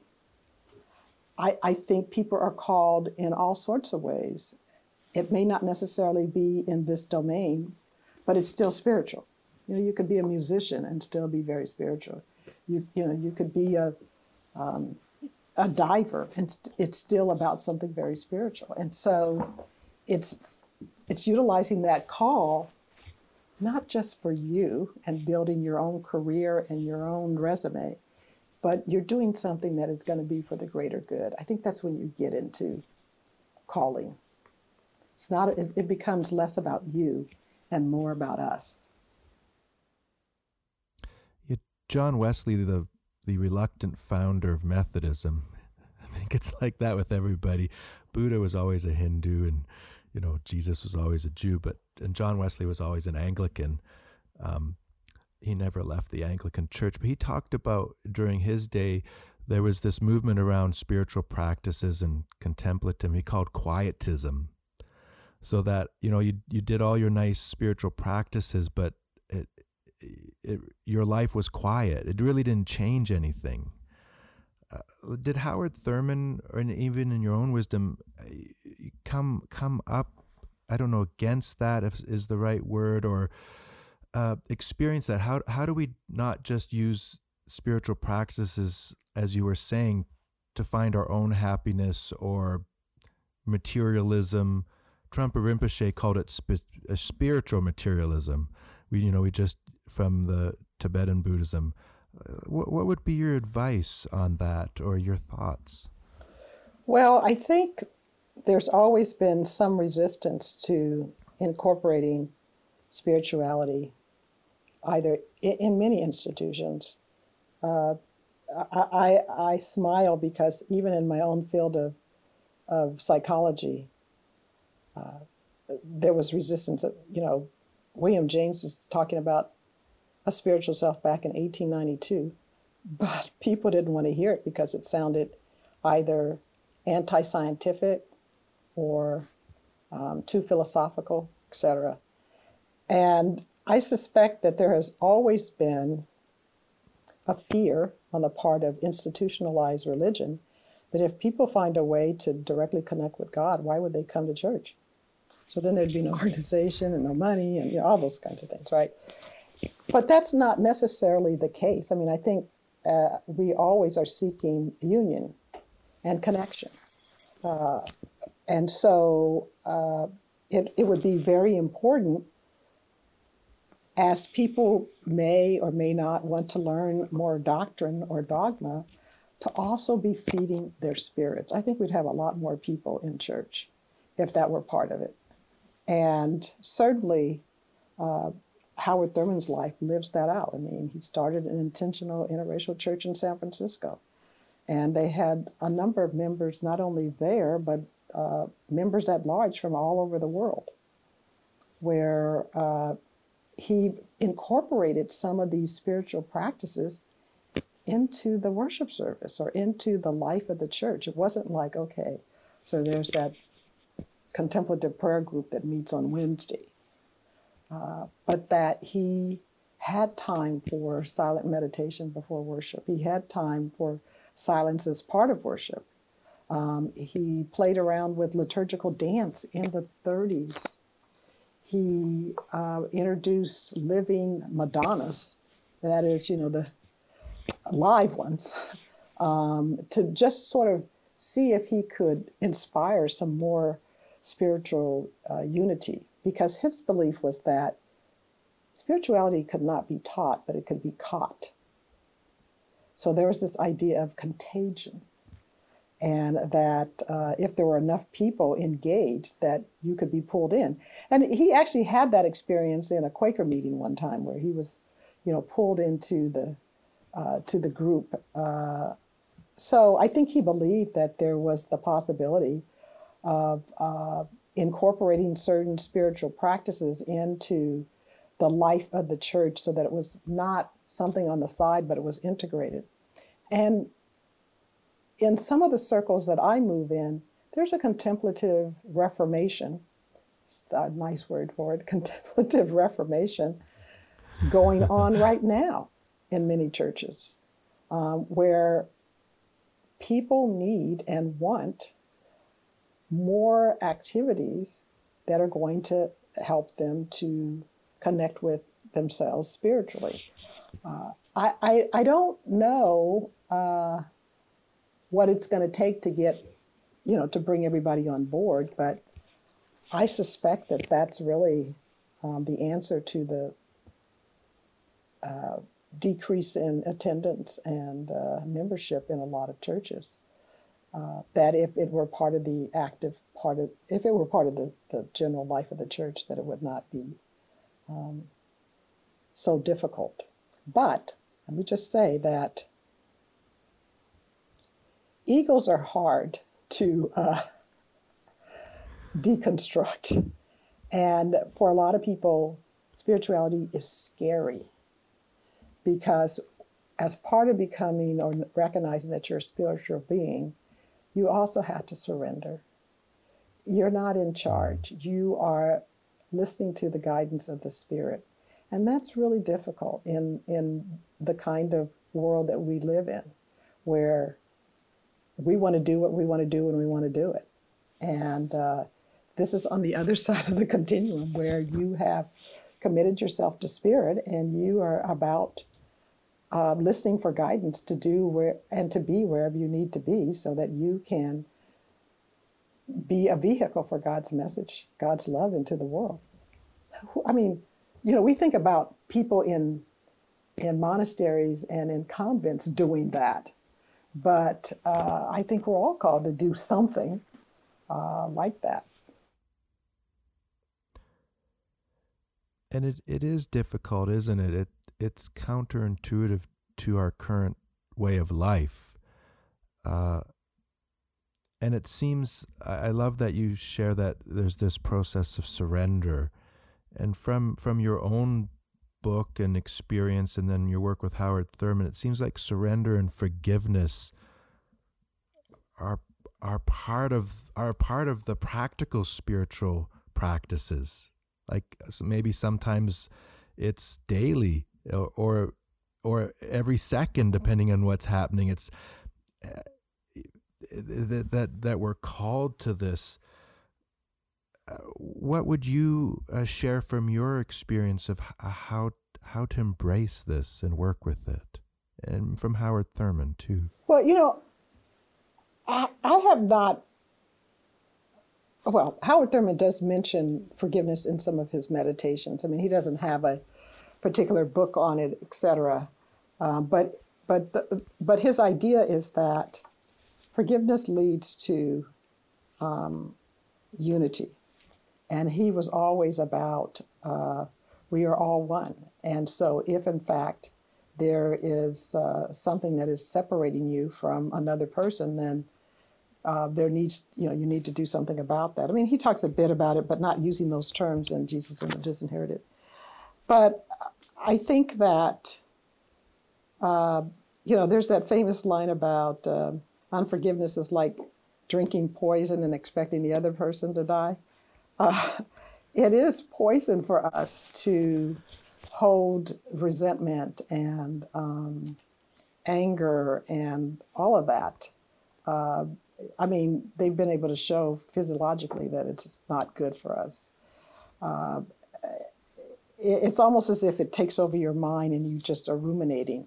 I, I think people are called in all sorts of ways. It may not necessarily be in this domain, but it's still spiritual. You know, you could be a musician and still be very spiritual. You, you know, you could be a, um, a diver and it's still about something very spiritual. And so it's it's utilizing that call not just for you and building your own career and your own resume, but you're doing something that is going to be for the greater good. I think that's when you get into calling. It's not it, it becomes less about you and more about us.
Yeah, John Wesley, the the reluctant founder of Methodism, I think it's like that with everybody. Buddha was always a Hindu and you know, Jesus was always a Jew, but and John Wesley was always an Anglican. Um, he never left the Anglican Church, but he talked about during his day there was this movement around spiritual practices and contemplative. He called quietism, so that you know you you did all your nice spiritual practices, but it, it your life was quiet. It really didn't change anything. Uh, did Howard Thurman, or even in your own wisdom, uh, come come up i don't know against that if is the right word or uh, experience that? How how do we not just use spiritual practices as you were saying to find our own happiness or materialism? Trungpa Rinpoche called it sp- spiritual materialism. We you know we just from the Tibetan Buddhism what what would be your advice on that or your thoughts
well I think there's always been some resistance to incorporating spirituality, either in, many institutions. Uh, I, I, I smile because even in my own field of, of psychology, uh, there was resistance. You know, William James was talking about a spiritual self back in 1892, but people didn't want to hear it because it sounded either anti scientific or um, too philosophical, etc. And I suspect that there has always been a fear on the part of institutionalized religion that if people find a way to directly connect with God, why would they come to church? So then there'd be no organization and no money and you know, all those kinds of things, right? But that's not necessarily the case. I mean, I think uh, we always are seeking union and connection. Uh, and so uh, it, it would be very important as people may or may not want to learn more doctrine or dogma to also be feeding their spirits. I think we'd have a lot more people in church if that were part of it. And certainly, uh, Howard Thurman's life lives that out. I mean, he started an intentional interracial church in San Francisco. And they had a number of members, not only there, but uh, members at large from all over the world, where uh, he incorporated some of these spiritual practices into the worship service or into the life of the church. It wasn't like, okay, so there's that contemplative prayer group that meets on Wednesday, uh, but that he had time for silent meditation before worship. He had time for silence as part of worship. Um, he played around with liturgical dance in the 30s. He uh, introduced living Madonnas, that is, you know, the live ones, um, to just sort of see if he could inspire some more spiritual uh, unity. Because his belief was that spirituality could not be taught, but it could be caught. So there was this idea of contagion. And that uh, if there were enough people engaged that you could be pulled in. And he actually had that experience in a quaker meeting one time where he was you know pulled into the uh, to the group. Uh, so i think he believed that there was the possibility of uh, incorporating certain spiritual practices into the life of the church so that it was not something on the side but it was integrated. And in some of the circles that I move in, there's a contemplative reformation, a nice word for it, contemplative reformation going on right now in many churches um, where people need and want more activities that are going to help them to connect with themselves spiritually. Uh, I, I, I, don't know. Uh, what it's going to take to get, you know, to bring everybody on board. But I suspect that that's really um, the answer to the uh, decrease in attendance and uh, membership in a lot of churches. Uh, that if it were part of the active part of, if it were part of the, the general life of the church, that it would not be um, so difficult. But let me just say that egos are hard to uh, deconstruct. And for a lot of people, spirituality is scary because, as part of becoming or recognizing that you're a spiritual being, you also have to surrender. You're not in charge, you are listening to the guidance of the Spirit. And that's really difficult in, in the kind of world that we live in, where we want to do what we want to do when we want to do it. And uh, this is on the other side of the continuum where you have committed yourself to spirit and you are about uh, listening for guidance to do where and to be wherever you need to be so that you can be a vehicle for God's message, God's love into the world. I mean, you know, we think about people in in monasteries and in convents doing that. But uh, I think we're all called to do something uh, like that.
And it, it is difficult, isn't it? It it's counterintuitive to our current way of life. Uh, and it seems I love that you share that there's this process of surrender, and from from your own book and experience and then your work with Howard Thurman, it seems like surrender and forgiveness are are part of are part of the practical spiritual practices. Like maybe sometimes it's daily or or, every second depending on what's happening. It's uh, that that that we're called to this what would you uh, share from your experience of h- how how to embrace this and work with it? and from Howard Thurman too.
Well, you know, I, I have not. Well, Howard Thurman does mention forgiveness in some of his meditations. I mean, he doesn't have a particular book on it, etc. Um, but but the, but his idea is that forgiveness leads to um, unity, and he was always about uh, we are all one. And so, if in fact there is uh, something that is separating you from another person, then uh, there needs, you know, you need to do something about that. I mean, he talks a bit about it, but not using those terms in Jesus and the Disinherited. But I think that, uh, you know, there's that famous line about uh, unforgiveness is like drinking poison and expecting the other person to die. Uh, it is poison for us to hold resentment and um, anger and all of that. I mean, they've been able to show physiologically that it's not good for us. Uh, it's almost as if it takes over your mind and you just are ruminating.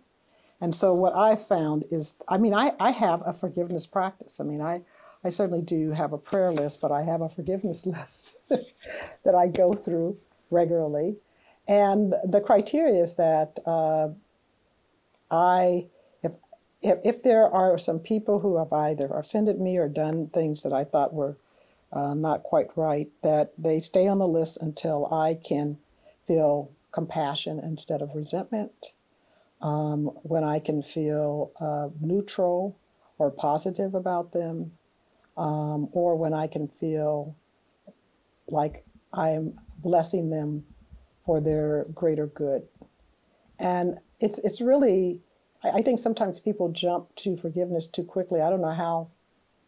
And so, what I found is I mean, I, I have a forgiveness practice. I mean, I, I certainly do have a prayer list, but I have a forgiveness list that I go through regularly. And the criteria is that uh, I, if, if, there are some people who have either offended me or done things that I thought were uh, not quite right, that they stay on the list until I can feel compassion instead of resentment. Um, when I can feel uh, neutral or positive about them, um, or when I can feel like I am blessing them for their greater good. And it's it's really I think sometimes people jump to forgiveness too quickly. I don't know how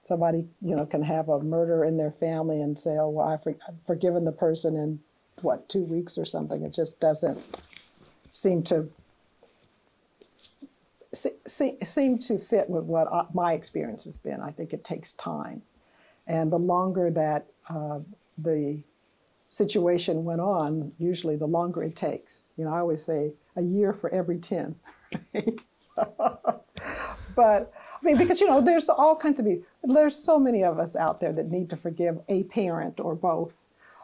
somebody you know can have a murder in their family and say, "Oh, well, I've, forgiven the person in what two weeks or something." It just doesn't seem to seem to fit with what uh, my experience has been. I think it takes time, and the longer that uh, the situation went on, usually the longer it takes. You know, I always say a year for every 10, right? but I mean, because, you know, there's all kinds of there's so many of us out there that need to forgive a parent or both,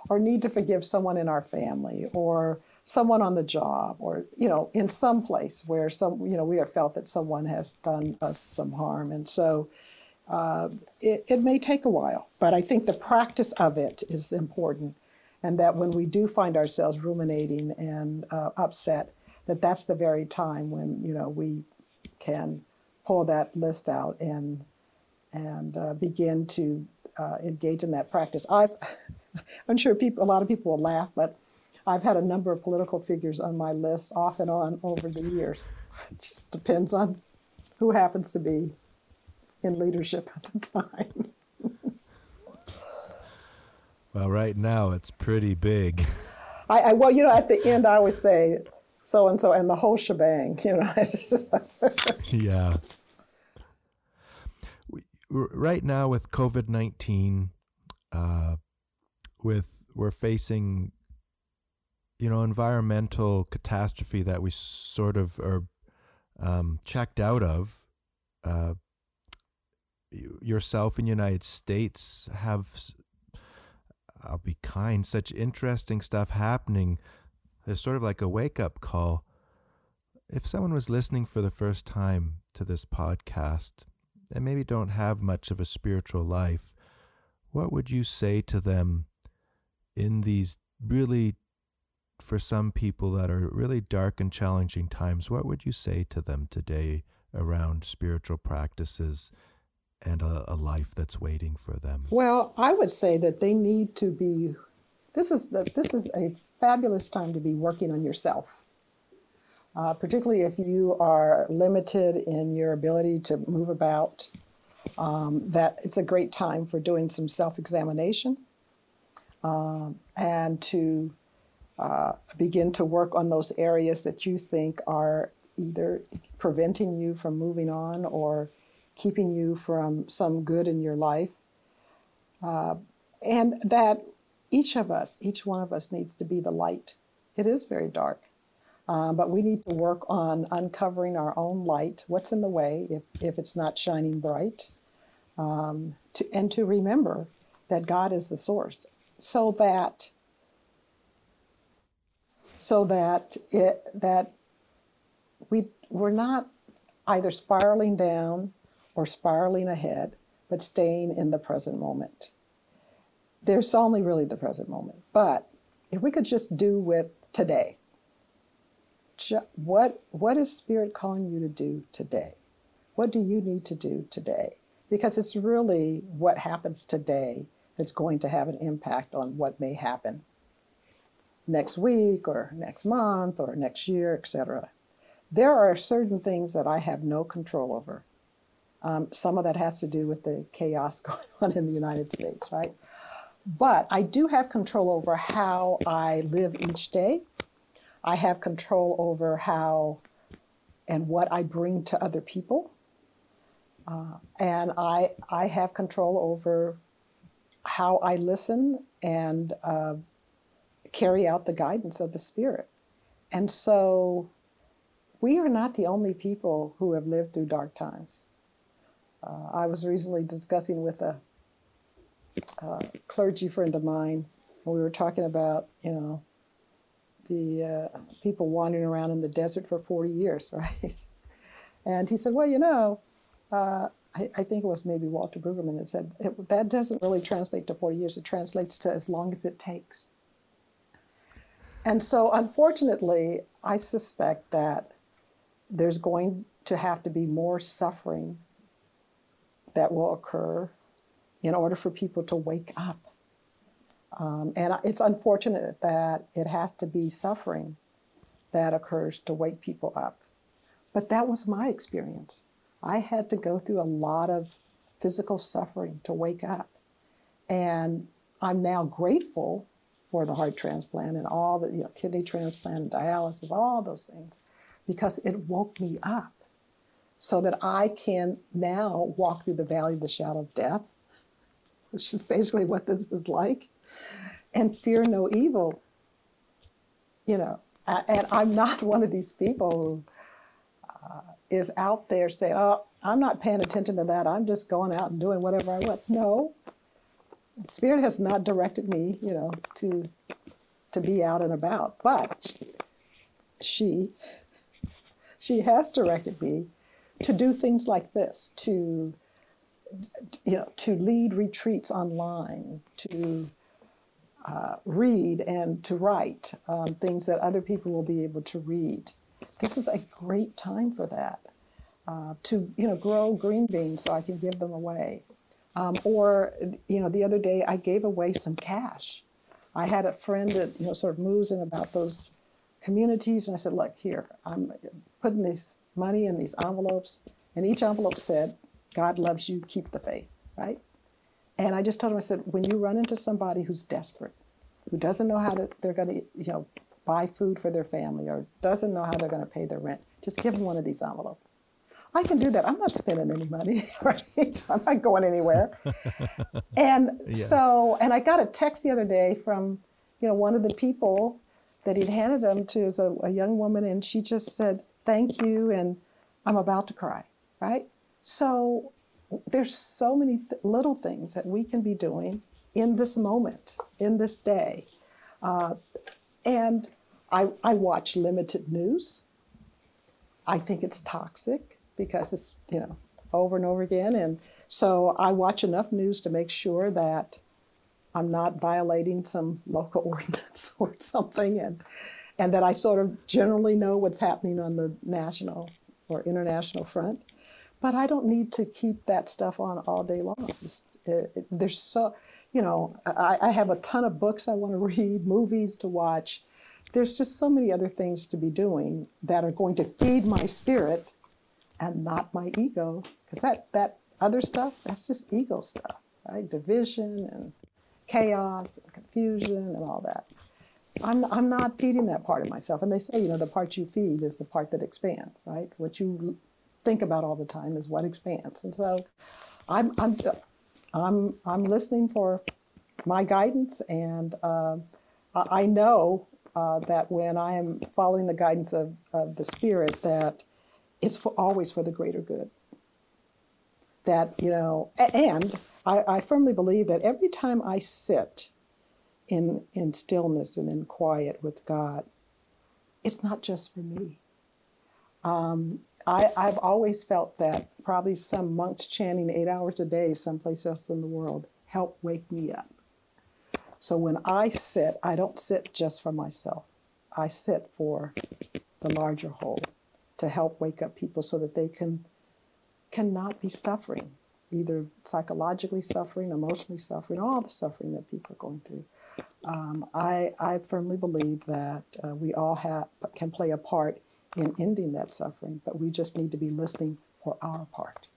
or need to forgive someone in our family, or someone on the job, or, you know, in some place where some, you know, we have felt that someone has done us some harm. And so, uh, it, it may take a while, but I think the practice of it is important and that when we do find ourselves ruminating and uh, upset, that that's the very time when you know we can pull that list out and and uh, begin to uh, engage in that practice. I've, I'm sure people, a lot of people will laugh, but I've had a number of political figures on my list off and on over the years. It just depends on who happens to be in leadership at the time.
Well, right now it's pretty big.
I, I well, you know, at the end I always say so and so and the whole shebang. You know.
yeah. Right now with COVID nineteen, uh, with we're facing, you know, environmental catastrophe that we sort of are um, checked out of. Uh, yourself in the United States have I'll be kind, such interesting stuff happening. There's sort of like a wake up call. If someone was listening for the first time to this podcast and maybe don't have much of a spiritual life, what would you say to them in these really, for some people that are really dark and challenging times? What would you say to them today around spiritual practices and a, a, life that's waiting for them?
Well, I would say that they need to be. This is the, this is a fabulous time to be working on yourself, uh, particularly if you are limited in your ability to move about. Um, that it's a great time for doing some self-examination um, and to uh, begin to work on those areas that you think are either preventing you from moving on or keeping you from some good in your life. Uh, and that each of us, each one of us needs to be the light. It is very dark. Um, but we need to work on uncovering our own light, what's in the way if, if it's not shining bright, um, to, and to remember that God is the source, so that so that it that we we're not either spiraling down or spiraling ahead, but staying in the present moment. There's only really the present moment, but if we could just do with today, what what is spirit calling you to do today? What do you need to do today? Because it's really what happens today that's going to have an impact on what may happen next week or next month or next year etc there are certain things that i have no control over. Um, some of that has to do with the chaos going on in the united states right but i do have control over how i live each day I have control over how and what I bring to other people. Uh, and I, I have control over how I listen and uh, carry out the guidance of the Spirit. And so we are not the only people who have lived through dark times. Uh, I was recently discussing with a, a clergy friend of mine, and we were talking about, you know, the uh, people wandering around in the desert for 40 years, right? And he said, well, you know, uh, I, I, think it was maybe Walter Brueggemann that said, that doesn't really translate to 40 years, it translates to as long as it takes. And so, unfortunately, I suspect that there's going to have to be more suffering that will occur in order for people to wake up um, and it's unfortunate that it has to be suffering that occurs to wake people up. But that was my experience. I had to go through a lot of physical suffering to wake up. And I'm now grateful for the heart transplant and all the you know, kidney transplant and dialysis, all those things, because it woke me up so that I can now walk through the valley of the shadow of death, which is basically what this is like, and fear no evil. You know, and I'm not one of these people who uh, is out there saying, "Oh, I'm not paying attention to that. I'm just going out and doing whatever I want." No, Spirit has not directed me, you know, to to be out and about, but she she has directed me to do things like this, to you know, to lead retreats online, to uh, read and to write um, things that other people will be able to read. This is a great time for that. Uh, to you know, grow green beans so I can give them away. Um, or you know, the other day I gave away some cash. I had a friend that you know sort of moves in about those communities, and I said, "Look here, I'm putting this money in these envelopes, and each envelope said, God loves you, keep the faith." Right? And I just told him, I said, when you run into somebody who's desperate, who doesn't know how to, they're going to, you know, buy food for their family or doesn't know how they're going to pay their rent, just give them one of these envelopes. I can do that. I'm not spending any money, right? I'm not going anywhere. and yes. so, and I got a text the other day from, you know, one of the people that he'd handed them to is a, a young woman, and she just said, "Thank you," and I'm about to cry, right? So there's so many th- little things that we can be doing in this moment, in this day. Uh, and I, I watch limited news. I think it's toxic because it's, you know, over and over again. And so I watch enough news to make sure that I'm not violating some local ordinance or something, and, and that I sort of generally know what's happening on the national or international front. But I don't need to keep that stuff on all day long. It, it, there's so, you know, I, I have a ton of books I want to read, movies to watch. There's just so many other things to be doing that are going to feed my spirit and not my ego. Because that, that other stuff, that's just ego stuff, right? Division and chaos and confusion and all that. I'm, I'm not feeding that part of myself. And they say, you know, the part you feed is the part that expands, right? What you think about all the time is what expands. And so I'm, I'm, I'm, I'm listening for my guidance, and uh, I know uh, that when I am following the guidance of, of the Spirit, that it's for always for the greater good. That, you know, and I, I firmly believe that every time I sit in, in stillness and in quiet with God, it's not just for me. Um, I, I've always felt that probably some monks chanting eight hours a day someplace else in the world help wake me up. So when I sit, I don't sit just for myself. I sit for the larger whole to help wake up people so that they can cannot be suffering, either psychologically suffering, emotionally suffering, all the suffering that people are going through. Um, I, I firmly believe that uh, we all have, can play a part in ending that suffering, but we just need to be listening for our part.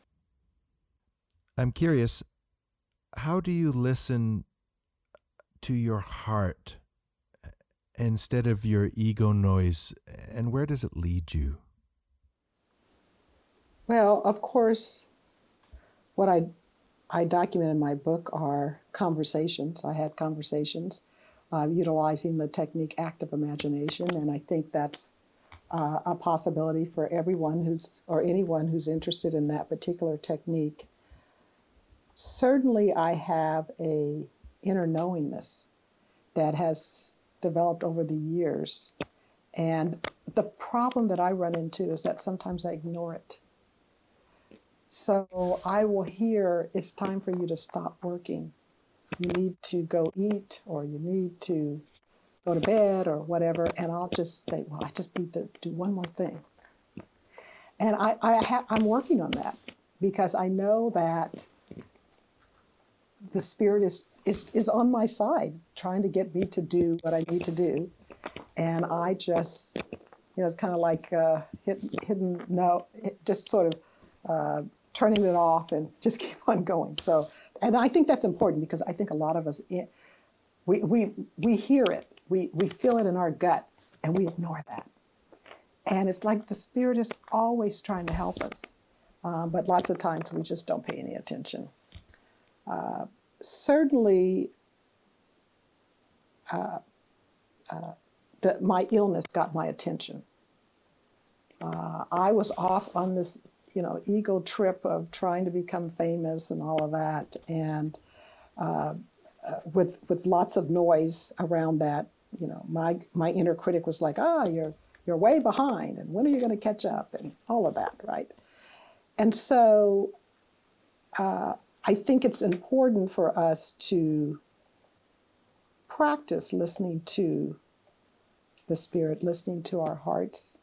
I'm curious, how do you listen to your heart instead of your ego noise, and where does it lead you?
Well, of course, what I I document in my book are conversations. I had conversations uh, utilizing the technique active imagination, and I think that's uh, a possibility for everyone who's or anyone who's interested in that particular technique. Certainly, I have a inner knowingness that has developed over the years, and the problem that I run into is that sometimes I ignore it. So I will hear it's time for you to stop working. You need to go eat, or you need to go to bed, or whatever. And I'll just say, well, I just need to do one more thing. And I, I ha- I'm working on that because I know that the Spirit is, is, is on my side, trying to get me to do what I need to do. And I just, you know, it's kind of like uh, hidden, hidden, no, just sort of uh, turning it off and just keep on going. So, and I think that's important because I think a lot of us, eh, we, we, we hear it, we, we feel it in our gut, and we ignore that. And it's like the Spirit is always trying to help us, um, but lots of times we just don't pay any attention. Uh, certainly, uh, uh, the, my illness got my attention. Uh, I was off on this you know ego trip of trying to become famous and all of that, and uh, with with lots of noise around that. You know, my my inner critic was like, "Ah, you're you're way behind, and when are you going to catch up?" and all of that, right? And so, uh, I think it's important for us to practice listening to the spirit, listening to our hearts.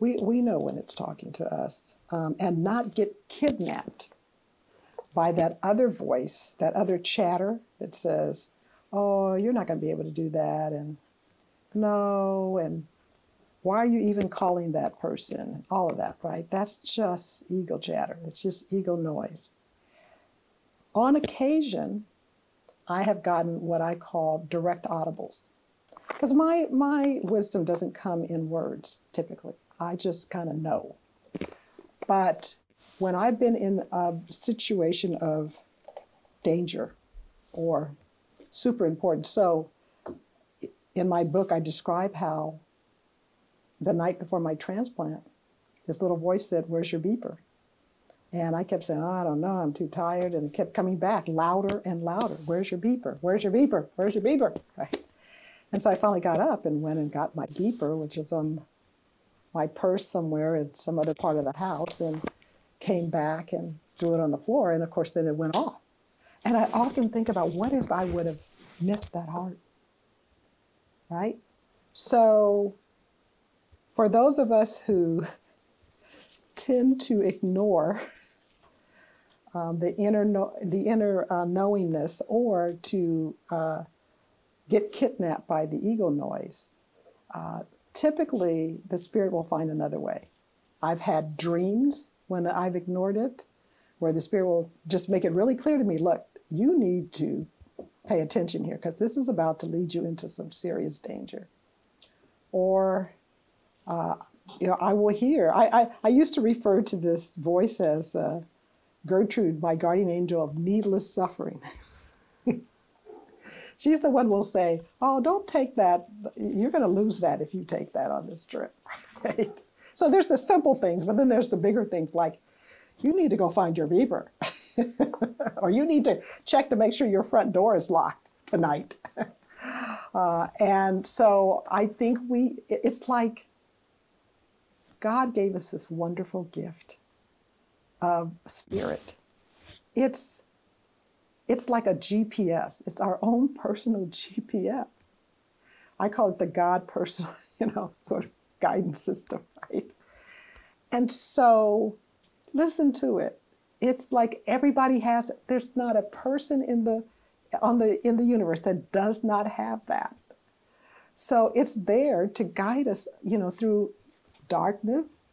We, we know when it's talking to us um, and not get kidnapped by that other voice, that other chatter that says, oh, you're not going to be able to do that, and no, and why are you even calling that person? All of that, right? That's just ego chatter. It's just ego noise. On occasion, I have gotten what I call direct audibles. Because my, my wisdom doesn't come in words typically. I just kind of know. But when I've been in a situation of danger or super important, so in my book, I describe how the night before my transplant, this little voice said, Where's your beeper? And I kept saying, oh, I don't know, I'm too tired. And it kept coming back louder and louder. Where's your beeper? Where's your beeper? Where's your beeper? Right. And so I finally got up and went and got my beeper, which is on my purse somewhere in some other part of the house and came back and threw it on the floor. And of course, then it went off. And I often think about what if I would have missed that heart? Right? So, for those of us who tend to ignore um, the inner, no, the inner uh, knowingness or to uh, get kidnapped by the ego noise, uh, typically the spirit will find another way. I've had dreams when I've ignored it, where the spirit will just make it really clear to me look, you need to pay attention here because this is about to lead you into some serious danger. Or, uh, you know, I will hear. I, I, I, used to refer to this voice as uh, Gertrude, my guardian angel of needless suffering. she's the one who will say, "Oh, don't take that. You're going to lose that if you take that on this trip." Right? So there's the simple things, but then there's the bigger things like you need to go find your beeper, or you need to check to make sure your front door is locked tonight. Uh, and so I think we, it's like God gave us this wonderful gift of spirit. It's, it's like a GPS. It's our own personal GPS. I call it the God personal, you know, sort of guidance system, right? And so listen to it. It's like everybody has it. There's not a person in the on the in the universe that does not have that. So it's there to guide us, you know, through darkness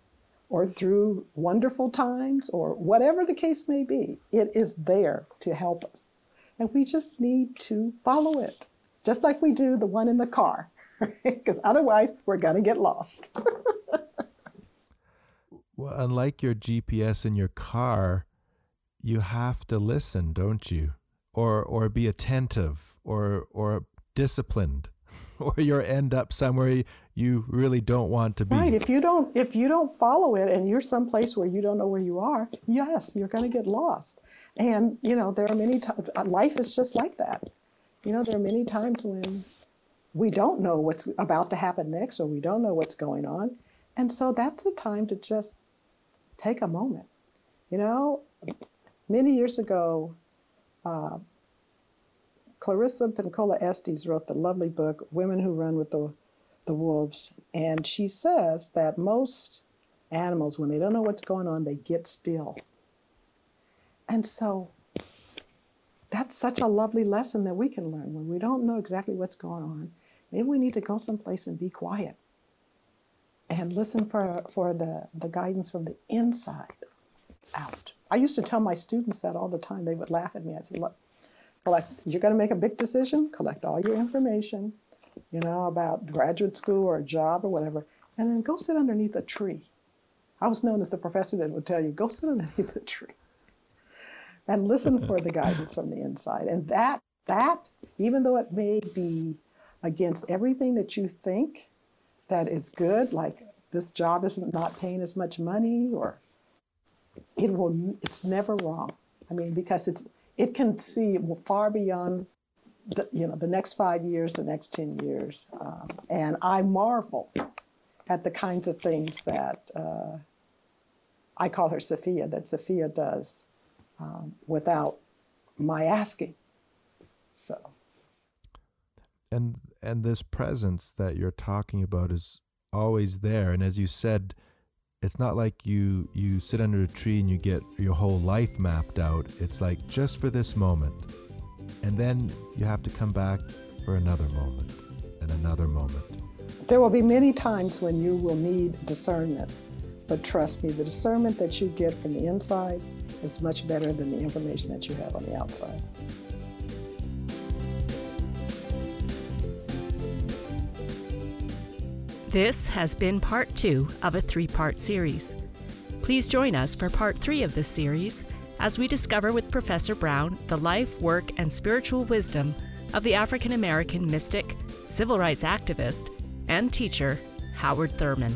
or through wonderful times or whatever the case may be. It is there to help us. And we just need to follow it, just like we do the one in the car, because otherwise we're going to get lost.
well, unlike your GPS in your car, you have to listen, don't you? or or be attentive or or disciplined or you end up somewhere you really don't want to be.
Right if you don't if you don't follow it and you're someplace where you don't know where you are yes you're going to get lost. And you know there are many times life is just like that. You know there are many times when we don't know what's about to happen next or we don't know what's going on. And so that's the time to just take a moment you know many years ago uh, Clarissa Pinkola Estes wrote the lovely book, Women Who Run with the, the Wolves. And she says that most animals, when they don't know what's going on, they get still. And so that's such a lovely lesson that we can learn when we don't know exactly what's going on. Maybe we need to go someplace and be quiet and listen for, for the, the guidance from the inside out. I used to tell my students that all the time. They would laugh at me. I said, Look, collect, you're going to make a big decision, collect all your information, you know, about graduate school or a job or whatever, and then go sit underneath a tree. I was known as the professor that would tell you, go sit underneath a tree and listen for the guidance from the inside. And that, that, even though it may be against everything that you think that is good, like this job is not paying as much money or it will it's never wrong. I mean because it's it can see far beyond the, you know the next five years the next 10 years. Um, and i marvel at the kinds of things that uh, i call her sophia that sophia does um, without my asking. So.
And and this presence that you're talking about is always there. And as you said it's not like you you sit under a tree and you get your whole life mapped out. It's like just for this moment. And then you have to come back for another moment and another moment.
There will be many times when you will need discernment. But trust me the discernment that you get from the inside is much better than the information that you have on the outside
This has been part two of a three part series. Please join us for part three of this series as we discover with Professor Brown the life, work, and spiritual wisdom of the African American mystic, civil rights activist, and teacher Howard Thurman.